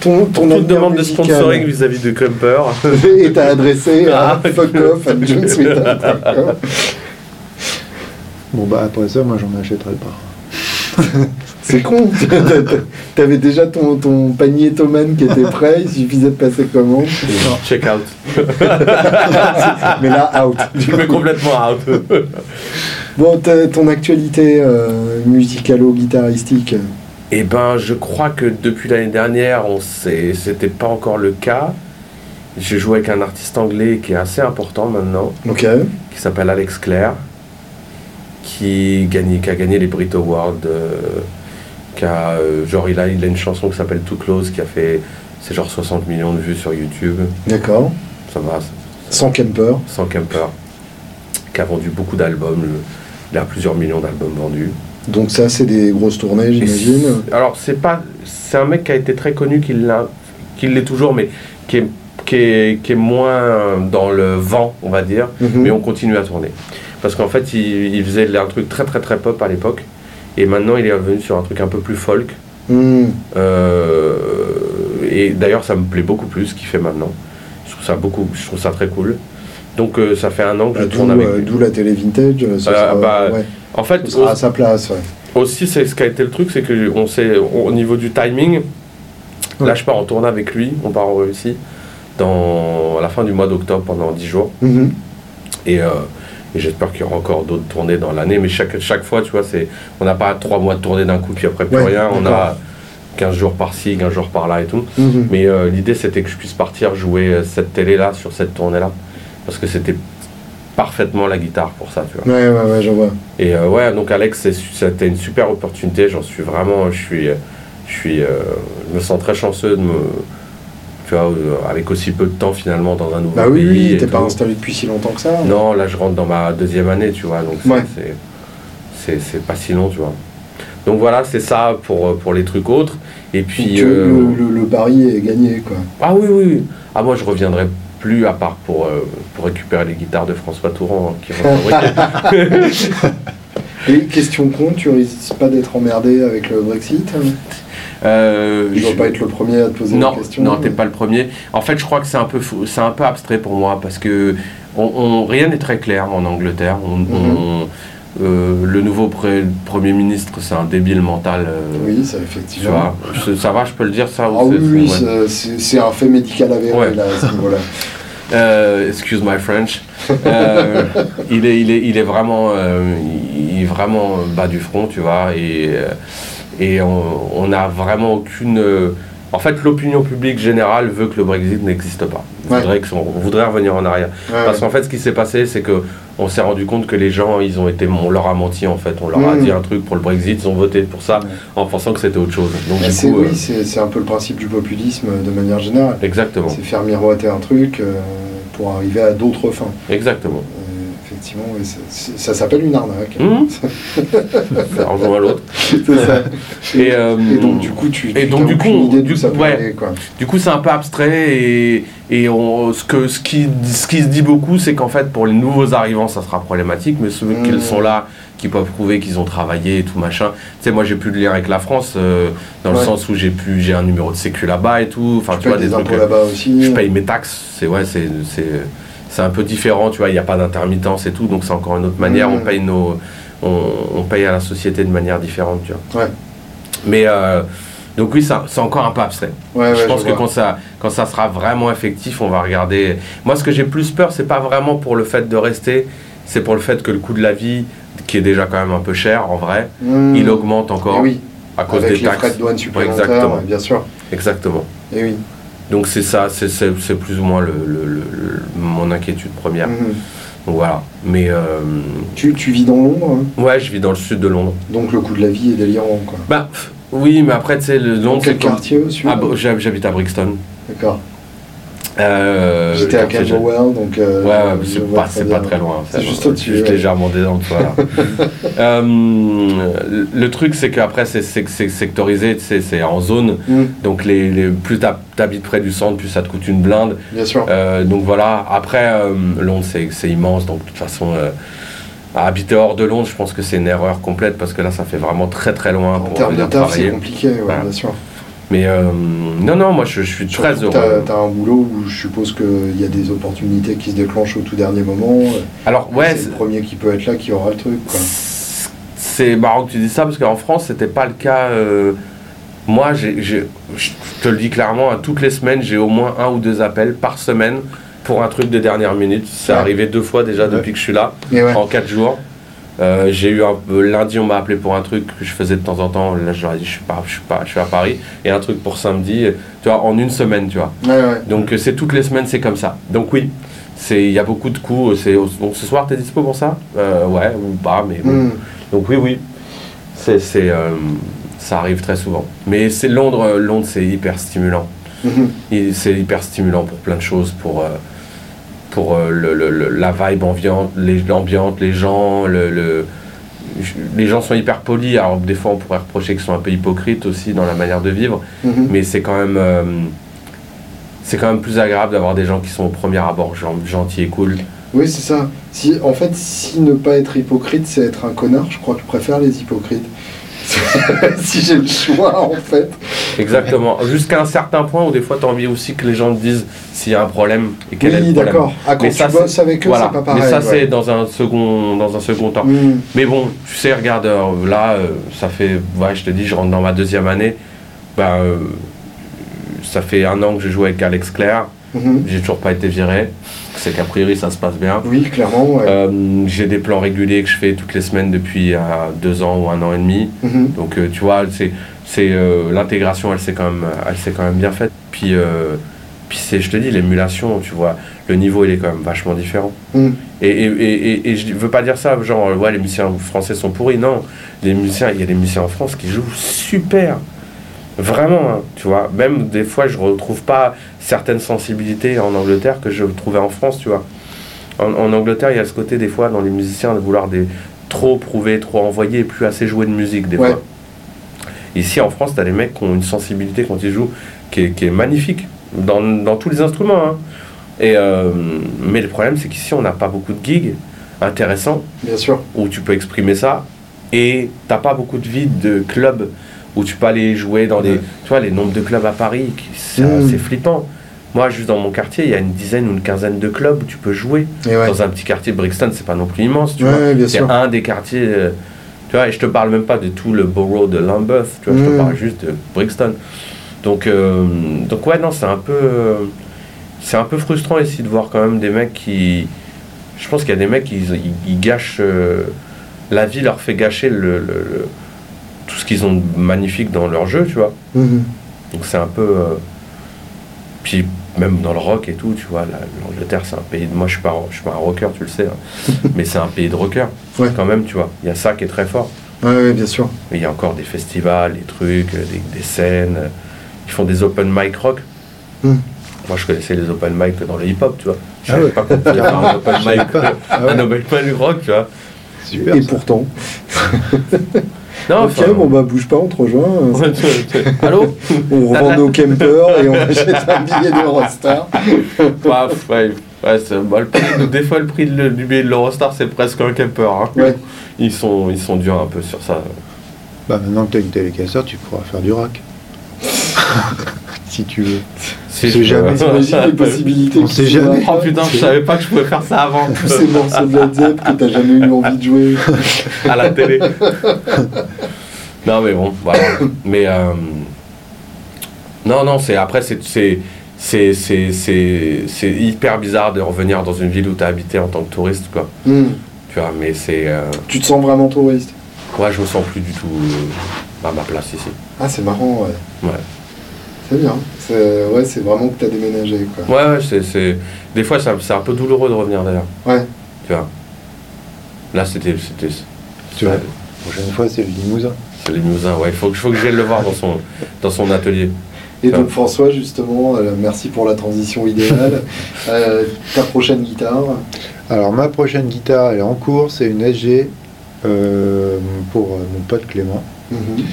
ton, ton Toute demande de sponsoring vis-à-vis de Camper. est à adresser à Ah. fuckoff@jonesmetal.com. Bon, bah après ça, moi, j'en achèterai pas. C'est con. T'avais déjà ton, ton panier Thomann qui était prêt, il suffisait de passer commande. Check out. Mais là, out. Je mets complètement out. Bon, ton actualité euh, musicalo-guitaristique. Eh ben, je crois que depuis l'année dernière, on c'était pas encore le cas. J'ai joué avec un artiste anglais qui est assez important maintenant, Ok. qui s'appelle Alex Clare, qui, gagne, qui a gagné les Brit Awards. euh, qui a, euh, genre, il a, il a une chanson qui s'appelle Too Close, qui a fait, c'est genre 60 millions de vues sur YouTube. D'accord. Ça va, Sans camper. sans Kemper, qui a vendu beaucoup d'albums. Il a plusieurs millions d'albums vendus. Donc ça, c'est des grosses tournées, j'imagine. Alors, c'est pas. C'est un mec qui a été très connu, qui l'a- qui l'est toujours, mais qui est, qui, est, qui est moins dans le vent, on va dire. Mhm. Mais on continue à tourner. Parce qu'en fait, il, il faisait un truc très très très pop à l'époque. Et maintenant, il est revenu sur un truc un peu plus folk. Hmm. Euh, et d'ailleurs, ça me plaît beaucoup plus ce qu'il fait maintenant. Je trouve ça beaucoup, je trouve ça très cool. Donc, euh, ça fait un an que Bah, je D'où tourne avec euh, lui. d'où la télé vintage. euh, Ça sera, bah, ouais, En fait, ça sera à sa place. ouais. aussi, c'est ce qui a été le truc, c'est que on sait, au niveau du timing, là, je pars en tournée avec lui, on part en Russie, dans à la fin du mois d'octobre pendant 10 jours. Mhm. Et, et j'espère qu'il y aura encore d'autres tournées dans l'année. Mais chaque, chaque fois, tu vois, c'est, on n'a pas 3 mois de tournée d'un coup, puis après plus Ouais, rien. On a 15 jours par-ci, 15 jours par-là et tout. Mhm. Mais euh, l'idée, c'était que je puisse partir jouer euh, cette télé-là, sur cette tournée-là. Parce que c'était parfaitement la guitare pour ça, tu vois. Ouais, ouais, ouais, je vois. Et euh, ouais, donc Alex, c'est- c'était une super opportunité. J'en suis vraiment, je suis, je suis, euh, je me sens très chanceux de me, tu vois, euh, avec aussi peu de temps finalement dans un nouveau Bah oui, pays. oui, et t'es pas installé depuis si longtemps que ça. Non, là je rentre dans ma deuxième année, tu vois, donc c'est- Ouais. pas si long, tu vois. Donc voilà, c'est ça pour, pour les trucs autres. Et puis. Euh, le, le- le pari est gagné, quoi. Ah oui, oui. Ah, moi je reviendrai plus à part pour, euh, pour récupérer les guitares de François Touran hein, qui. Et question con, tu risques pas d'être emmerdé avec le Brexit hein? Euh, Tu dois je- pas être le premier à te poser Non, la question. non, t'es pas le premier. En fait, je crois que c'est un peu, c'est un peu abstrait pour moi parce que on, on- rien n'est très clair en Angleterre. On- Mhm. euh, le nouveau premier ministre, c'est un débile mental. euh, Oui, ça effectivement. Je- ça va, je peux le dire ça. Ah oui, c'est- oui, c'est- ouais. un fait médical avéré Ouais. là, à ce niveau-là. Euh, excuse my French. Euh, il, est, il, est, il est vraiment, euh, il est vraiment bas du front, tu vois, et, euh, et on n'a vraiment aucune. euh, En fait, l'opinion publique générale veut que le Brexit n'existe pas. On Ouais. voudrait, que son- on voudrait revenir en arrière. Ouais, Parce qu'en fait, ce qui s'est passé, c'est que on s'est rendu compte que les gens, ils ont été, on leur a menti en fait. On leur a Mm. dit un truc pour le Brexit, ils ont voté pour ça en pensant que c'était autre chose. Donc du c'est- coup, euh, oui, c'est c'est un peu le principe du populisme euh, de manière générale. exactement, C'est faire miroiter un truc euh, pour arriver à d'autres fins. exactement. Effectivement, ça s'appelle une arnaque. Mhm. Ça rejoint l'autre. C'est ça. Et, euh, Et donc du coup, tu, et donc, du coup, idée du ça ouais. aller, quoi. Du coup, c'est un peu abstrait et, et on, ce, que, ce, qui, ce qui se dit beaucoup, c'est qu'en fait, pour les nouveaux arrivants, ça sera problématique, mais ceux qui Mmh. sont là, qui peuvent prouver qu'ils ont travaillé et tout machin. Tu sais, moi, j'ai plus de lien avec la France, euh, dans le sens où j'ai pu, j'ai un numéro de sécu là-bas et tout. Enfin, Tu tu vois, des des trucs. impôts euh, là-bas aussi. Je paye mes taxes, c'est ouais, c'est, c'est, un peu différent, tu vois, il n'y a pas d'intermittence et tout, donc c'est encore une autre manière. Mmh. On paye nos, on, on paye à la société de manière différente, tu vois. Ouais. Mais euh, donc oui, c'est encore un peu abstrait. Ouais, je ouais, pense que quand ça, quand ça sera vraiment effectif, on va regarder. Moi, ce que j'ai plus peur, c'est pas vraiment pour le fait de rester, c'est pour le fait que le coût de la vie, qui est déjà quand même un peu cher en vrai, Mmh. il augmente encore Eh oui, à cause avec des les taxes. frais de douane supplémentaires, exactement. bien sûr. Exactement. Et oui. Donc c'est ça, c'est, plus ou moins le, le- le- mon inquiétude première. Mhm. Donc voilà. Mais euh, Tu, tu vis dans Londres, hein, ouais, je vis dans le sud de Londres. donc le coût de la vie est délirant, quoi. Bah oui, mais après tu sais, Londres quel quartier au sud? Ah, j'hab- j'habite à Brixton. D'accord. Euh, J'étais à Camberwell, donc. euh, Ouais, c'est pas, très pas loin. C'est juste au-dessus, Juste ouais. légèrement dedans, voilà. Euh, le truc, c'est qu'après, c'est sectorisé, tu c'est en zone. Mm, Donc, les, les- plus t'hab- t'habites près du centre, plus ça te coûte une blinde. bien sûr. Euh, donc voilà, après, euh, Londres, c'est immense. Donc, de toute façon, habiter hors de Londres, je pense que c'est une erreur complète parce que là, ça fait vraiment très très loin en pour termes de taf, c'est compliqué, ouais, Voilà. bien sûr. Mais euh, non, non, moi, je, je suis très Surtout heureux. T'as as un boulot où je suppose qu'il y a des opportunités qui se déclenchent au tout dernier moment. Alors, ouais, c'est le premier qui peut être là qui aura le truc. Quoi. C'est marrant que tu dis ça parce qu'en France, c'était pas le cas. euh, moi, je te le dis clairement, hein, toutes les semaines, j'ai au moins un ou deux appels par semaine pour un truc de dernière minute. C'est Ouais. arrivé deux fois déjà depuis que je suis là, ouais. en quatre jours. Euh, j'ai eu un peu- lundi, on m'a appelé pour un truc que je faisais de temps en temps. Là, je leur ai dit, je suis pas, je suis pas, je suis à Paris. Et un truc pour samedi, tu vois, en une semaine, tu vois. Donc euh, c'est toutes les semaines, c'est comme ça. Donc oui, c'est il y a beaucoup de coups. C'est donc ce soir, t'es dispo pour ça? Euh, Ouais ou pas, mais bon. Mm. Donc oui, oui, c'est, c'est, euh, ça arrive très souvent. Mais c'est Londres, euh, Londres c'est hyper stimulant. Mhm. Et C'est hyper stimulant pour plein de choses, pour, euh, pour euh, le, le- le- la vibe ambiante, les, gens, le, le- les gens sont hyper polis. Alors des fois on pourrait reprocher qu'ils sont un peu hypocrites aussi dans la manière de vivre, Mhm. mais c'est quand même... c'est quand même plus agréable d'avoir des gens qui sont au premier abord gen- gentils et cool. Oui, c'est ça. Si, en fait, si ne pas être hypocrite, c'est être un connard, je crois que je préfère les hypocrites. si j'ai le choix, en fait. Exactement. Jusqu'à un certain point où des fois tu as envie aussi que les gens te disent s'il y a un problème et quel est oui, le problème. d'accord. Ah, quand Mais tu ça, bosses avec eux, Voilà. c'est pas pareil. Mais ça ouais. c'est dans un second dans un second temps. Mm. Mais bon, tu sais, regarde euh, là, euh, ça fait, ouais, je te dis, je rentre dans ma deuxième année. Ben, euh, ça fait un an que je joue avec Alex Claire. Mhm. J'ai toujours pas été viré. C'est qu'a priori ça se passe bien. Oui, clairement, ouais. Euh, j'ai des plans réguliers que je fais toutes les semaines depuis euh, deux ans ou un an et demi. Mhm. Donc euh, tu vois, c'est, c'est l'intégration, elle s'est quand même, elle s'est quand même bien faite. Puis, puis c'est, je te dis, l'émulation, tu vois, le niveau il est quand même vachement différent. Et, et, et, et- et je veux pas dire ça, genre ouais les musiciens français sont pourris. Non, les musiciens, il y a des musiciens en France qui jouent super. Vraiment, hein, tu vois. Même des fois, je retrouve pas certaines sensibilités en Angleterre que je trouvais en France, tu vois. En, en Angleterre, il y a ce côté des fois dans les musiciens de vouloir des, trop prouver, trop envoyer et plus assez jouer de musique des Ouais. fois. Ici en France, tu as des mecs qui ont une sensibilité quand ils jouent qui est, qui est magnifique dans, dans tous les instruments. hein. Et, euh, mais le problème, c'est qu'ici, on n'a pas beaucoup de gigs intéressants Bien sûr. où tu peux exprimer ça et t'as pas beaucoup de vie de clubs où tu peux aller jouer dans des tu vois les nombres de clubs à Paris c'est Mm. flippant moi juste dans mon quartier il y a une dizaine ou une quinzaine de clubs où tu peux jouer ouais. dans un petit quartier de Brixton c'est pas non plus immense tu Ouais, vois c'est un des quartiers euh, tu vois et je te parle même pas de tout le borough de Lambeth tu vois je Mm. te parle juste de Brixton donc euh, donc ouais non c'est un peu euh, c'est un peu frustrant ici de voir quand même des mecs qui je pense qu'il y a des mecs qui ils, ils gâchent la vie leur fait gâcher le, le- le- tout ce qu'ils ont de magnifique dans leur jeu tu vois Mhm. donc c'est un peu euh, puis même dans le rock et tout tu vois la- l'Angleterre c'est un pays de moi je suis pas je suis pas un rocker tu le sais hein. mais c'est un pays de rockers Ouais. quand même tu vois il y a ça qui est très fort Ouais, ouais, bien sûr. mais il y a encore des festivals des trucs euh, des, des scènes euh, ils font des open mic rock Hmm. moi je connaissais les open mic dans le hip hop tu vois je Ah ouais. pas un open mic pas. Ah un open mic rock tu vois Super. Et ça. pourtant. non ok, enfin, bon bah bouge pas, on te rejoint. Tu- Allô On revend nos campers et on achète un billet d'Eurostar. Ouais, pff, ouais, bah, le prix- des fois, le prix de du billet de l'Eurostar, c'est presque un camper. hein. Ouais. Ils, sont, ils sont durs un peu sur ça. Bah, maintenant que tu as une télécasseur, tu pourras faire du rack. si tu veux. Sait jamais, T'imagines les possibilités On sait jamais. Oh putain, je savais pas que je pouvais faire ça avant Tous ces morceaux de Led Zepp que t'as jamais eu envie de jouer. à la télé. non, mais bon, voilà. Mais euh, non, non, c'est après, c'est c'est c'est c'est c'est c'est hyper bizarre de revenir dans une ville où tu as habité en tant que touriste, quoi. Hmm. Tu vois, mais c'est euh, Tu te sens vraiment touriste? Ouais, je me sens plus du tout euh, à ma place ici. Ah, c'est marrant, ouais. Ouais. C'est bien. C'est ouais, c'est vraiment que t'as déménagé, quoi. Ouais, ouais, c'est, c'est... Des fois, c'est un peu douloureux de revenir d'ailleurs. Ouais. Tu vois. Là, c'était. c'était Tu vois. La prochaine fois, c'est le limousin. c'est les Limousin, ouais. Il faut, que- faut que j'aille le voir dans son, dans son atelier. Et donc François, justement, euh, merci pour la transition idéale. Euh, ta prochaine guitare Alors ma prochaine guitare, elle est en cours, c'est une SG euh, pour euh, mon pote Clément, Mhm.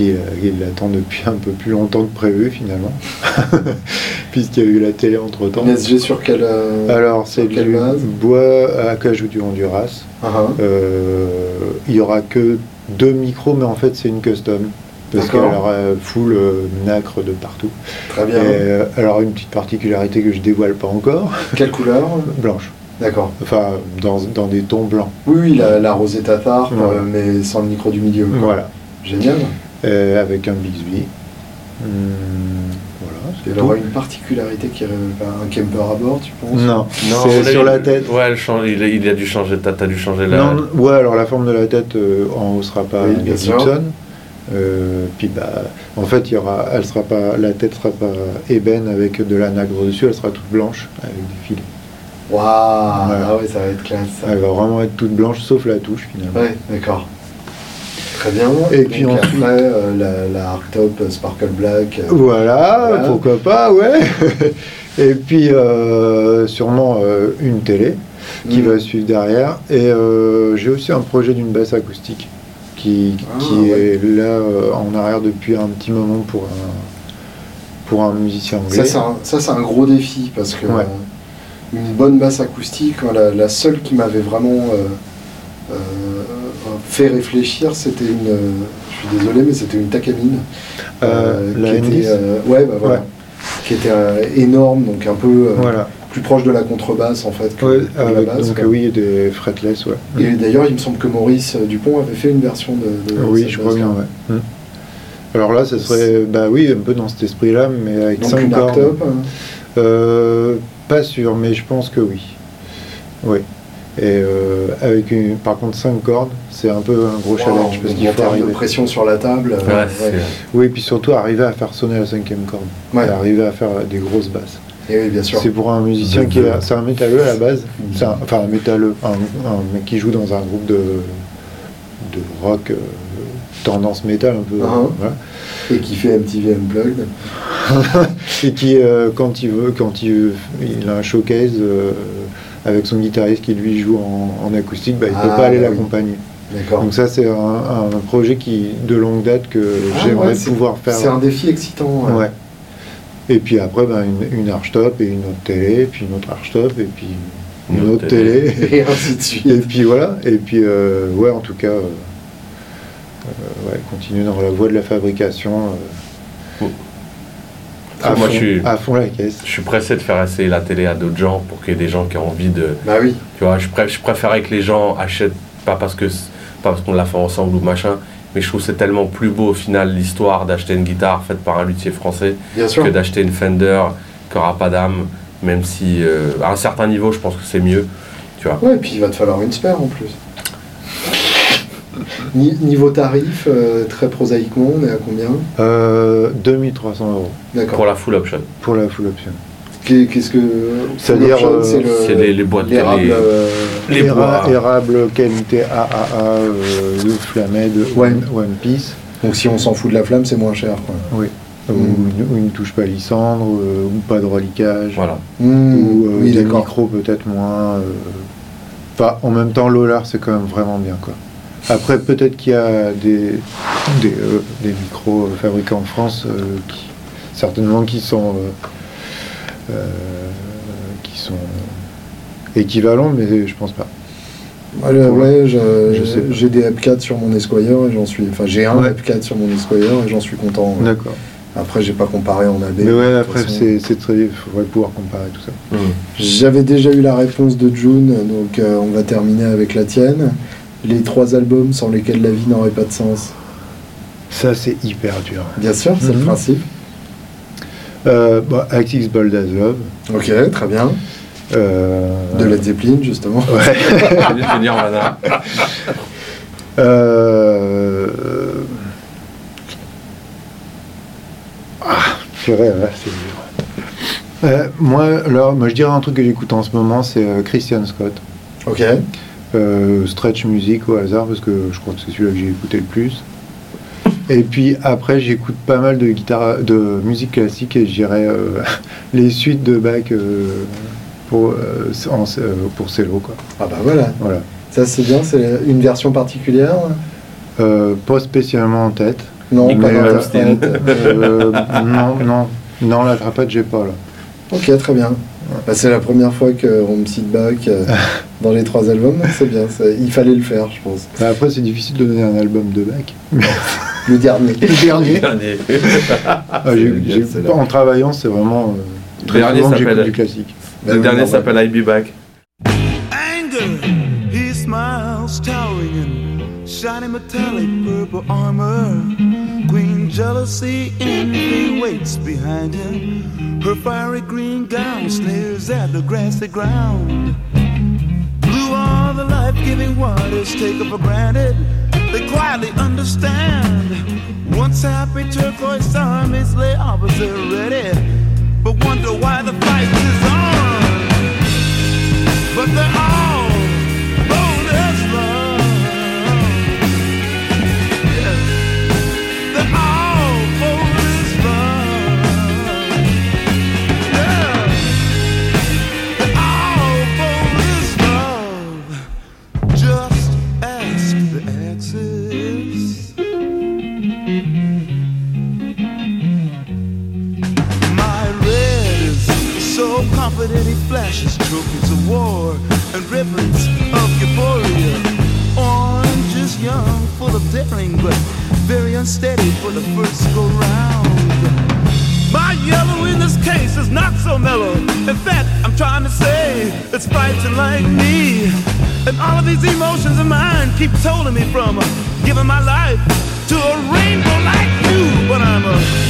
Qui, euh, qui l'attend depuis un peu plus longtemps que prévu finalement, puisqu'il y a eu la télé entre temps. Une SG sur quelle. euh, Alors c'est du base bois à cajou du Honduras. Ah, ah. Euh, il y aura que deux micros, mais en fait c'est une custom. Parce qu'elle aura full euh, nacre de partout. Très bien. euh, aura une petite particularité que je dévoile pas encore, Quelle couleur blanche. D'accord. Enfin, dans, dans des tons blancs. Oui, oui, la, la rosée tatar, Ouais. euh, mais sans le micro du milieu. quoi. Voilà. Génial. Euh, avec un Bixby. Hum, voilà, tout. aura une particularité qui est un camper à bord, tu penses? Non, Non, c'est sur il- la tête. Ouais, elle change- il, a, il a dû changer. T'as t'as dû changer la. Non, ouais, alors la forme de la tête euh, en haut sera pas Oui. Gibson. Euh, puis bah, en fait, il y aura, elle sera pas, la tête sera pas ébène avec de la nacre dessus, elle sera toute blanche avec des filets. Waouh Voilà. Ah ouais, ça va être classe. ça. Elle va vraiment être toute blanche sauf la touche finalement. Ouais, d'accord. Très bien. Et puis Donc ensuite- après, euh, la, la Arctop euh, Sparkle Black. euh, Voilà, Voilà. pourquoi pas, ouais. Et puis sûrement une télé qui Mm. va suivre derrière. Et j'ai aussi un projet d'une basse acoustique qui, Ah, qui ouais. est là en arrière depuis un petit moment pour un, pour un musicien anglais. Ça, c'est un, gros défi parce que Ouais. euh, une bonne basse acoustique, la, la seule qui m'avait vraiment euh, euh, fait réfléchir, c'était une. euh, je suis désolé, mais c'était une Takamine. Euh, la qui N10. était, euh, ouais, bah voilà. Ouais. Qui était euh, énorme, donc un peu Voilà. plus proche de la contrebasse en fait que, Ouais, la basse. donc oui, des fretless, ouais. Et d'ailleurs, il me semble que Maurice Dupont avait fait une version de. de oui, je crois bien, ouais. Hmm. Alors là, ça serait, bah oui, un peu dans cet esprit-là, mais avec Donc 5 une cordes. Hein. Euh, pas sûr, mais je pense que oui. Oui. Et euh, avec une, par contre 5 cordes, c'est un peu un gros Wow, challenge parce qu'il en faut termes de arriver. pression sur la table. euh, Ouais, Oui, puis surtout arriver à faire sonner la cinquième corde. Ouais. Et arriver à faire des grosses basses. Et oui, bien sûr. C'est pour un musicien qui est, c'est un métalleux à la base. C'est un- enfin un métalleux, un, un mec qui joue dans un groupe de, de rock euh, tendance métal un peu. Uh-huh. voilà. Et qui fait MTV Unplugged. Et qui, euh, quand il veut, quand il, veut- il a un showcase euh, avec son guitariste qui lui joue en, en acoustique, bah, il ne Ah, peut pas aller bah oui. l'accompagner. Donc ça, c'est un, un projet qui, de longue date que Ah, j'aimerais ouais, pouvoir faire. C'est un défi excitant. ouais. Ouais. Et puis après, ben, une, une archtop et une autre télé, puis une autre archtop et puis une, autre télé. Et ainsi de suite. et puis voilà. Et puis, euh, ouais, en tout cas, euh, euh, ouais, continuer dans la voie de la fabrication. euh, à, moi, fond, je suis- à fond la caisse. Je suis pressé de faire essayer la télé à d'autres gens pour qu'il y ait des gens qui ont envie de. Bah oui. Tu vois, je, pré- je préférais que les gens achètent, pas parce que pas parce qu'on l'a fait ensemble ou machin, mais je trouve que c'est tellement plus beau au final l'histoire d'acheter une guitare faite par un luthier français Bien sûr. que d'acheter une Fender qui aura pas d'âme, même si euh, à un certain niveau, je pense que c'est mieux. Tu vois. Ouais, et puis il va te falloir une spare en plus. Ni- Niveau tarif, euh, très prosaïquement, on est à combien Euh, 2300 euros D'accord. Pour la full option. pour la full option. Qu'est- Qu'est-ce que. C'est-à-dire, euh, c'est le- c'est les- les boîtes, l'érable, les- euh, Les Éra- bois. Érable, qualité AAA, euh, de Flamed, Ouais. One, One Piece. Donc si on s'en fout de la flamme, c'est moins cher. Quoi. Oui. Ou, une- ou une touche pas lissandre, euh, ou pas de reliquage. Voilà. Mmh, Ou euh, oui, des micros peut-être moins. euh, Enfin, en même temps, l'Olar, c'est quand même vraiment bien. Quoi. Après, peut-être qu'il y a des, des, euh, des micros fabriqués en France, euh, qui, certainement qui sont, euh, qui sont équivalents, mais je pense pas. Ouais, j'ai des F4 sur mon Esquire et j'en suis. Enfin, j'ai un Ouais. F4 sur mon Esquire et j'en suis content. ouais. D'accord. Après, j'ai pas comparé en AB. Mais ouais, après, c'est très. Il faudrait pouvoir comparer tout ça. J'avais déjà eu la réponse de June, donc euh, on va terminer avec la tienne. Les trois albums sans lesquels la vie n'aurait pas de sens. Ça, c'est hyper dur. Bien sûr, c'est le Mhm. principe. Euh, bah, Axis Bold as Love. Ok, très bien. Euh, De Led Zeppelin, justement. Ouais. Je vais te dire, Nirvana. Euh... Ah, purée, là, c'est dur. Euh, moi, alors, moi, je dirais un truc que j'écoute en ce moment, c'est euh, Christian Scott. Ok. Euh, stretch music au hasard, parce que je crois que c'est celui-là que j'ai écouté le plus. Et puis après, j'écoute pas mal de guitare, de musique classique et je dirais euh, les suites de Bach euh, pour, en- pour cello. Quoi. Ah bah voilà, Voilà. ça c'est bien, c'est une version particulière Euh, pas spécialement en tête. Non, pas dans tête. Non, non, non, la trapette, j'ai pas là. Ok, très bien. Bah, c'est la première fois qu'on me cite Bach euh, dans les trois albums, donc c'est bien. ça- Il fallait le faire, je pense. Bah, Après, c'est difficile de donner un album de Bach. Le dernier. Le dernier. Dernier. Ah, en travaillant, c'est vraiment. euh, très dernier souvent que j'écoute s'appelle- du classique. Le dernier s'appelle I Be Back. anger. He smiles, towering in shiny metallic purple armor. Jealousy, envy waits behind him. Her fiery green gown sneers at the grassy ground. Blue are the life-giving waters taken for granted. They quietly understand. Once happy turquoise armies lay opposite ready, but wonder why the fight is on. But they're all confident he flashes trophies of war and ribbons of euphoria. Orange is young, full of daring, but very unsteady for the first go round. My yellow in this case is not so mellow. In fact, I'm trying to say it's fighting like me. And all of these emotions of mine keep tolling me from uh, giving my life to a rainbow like you. But I'm a,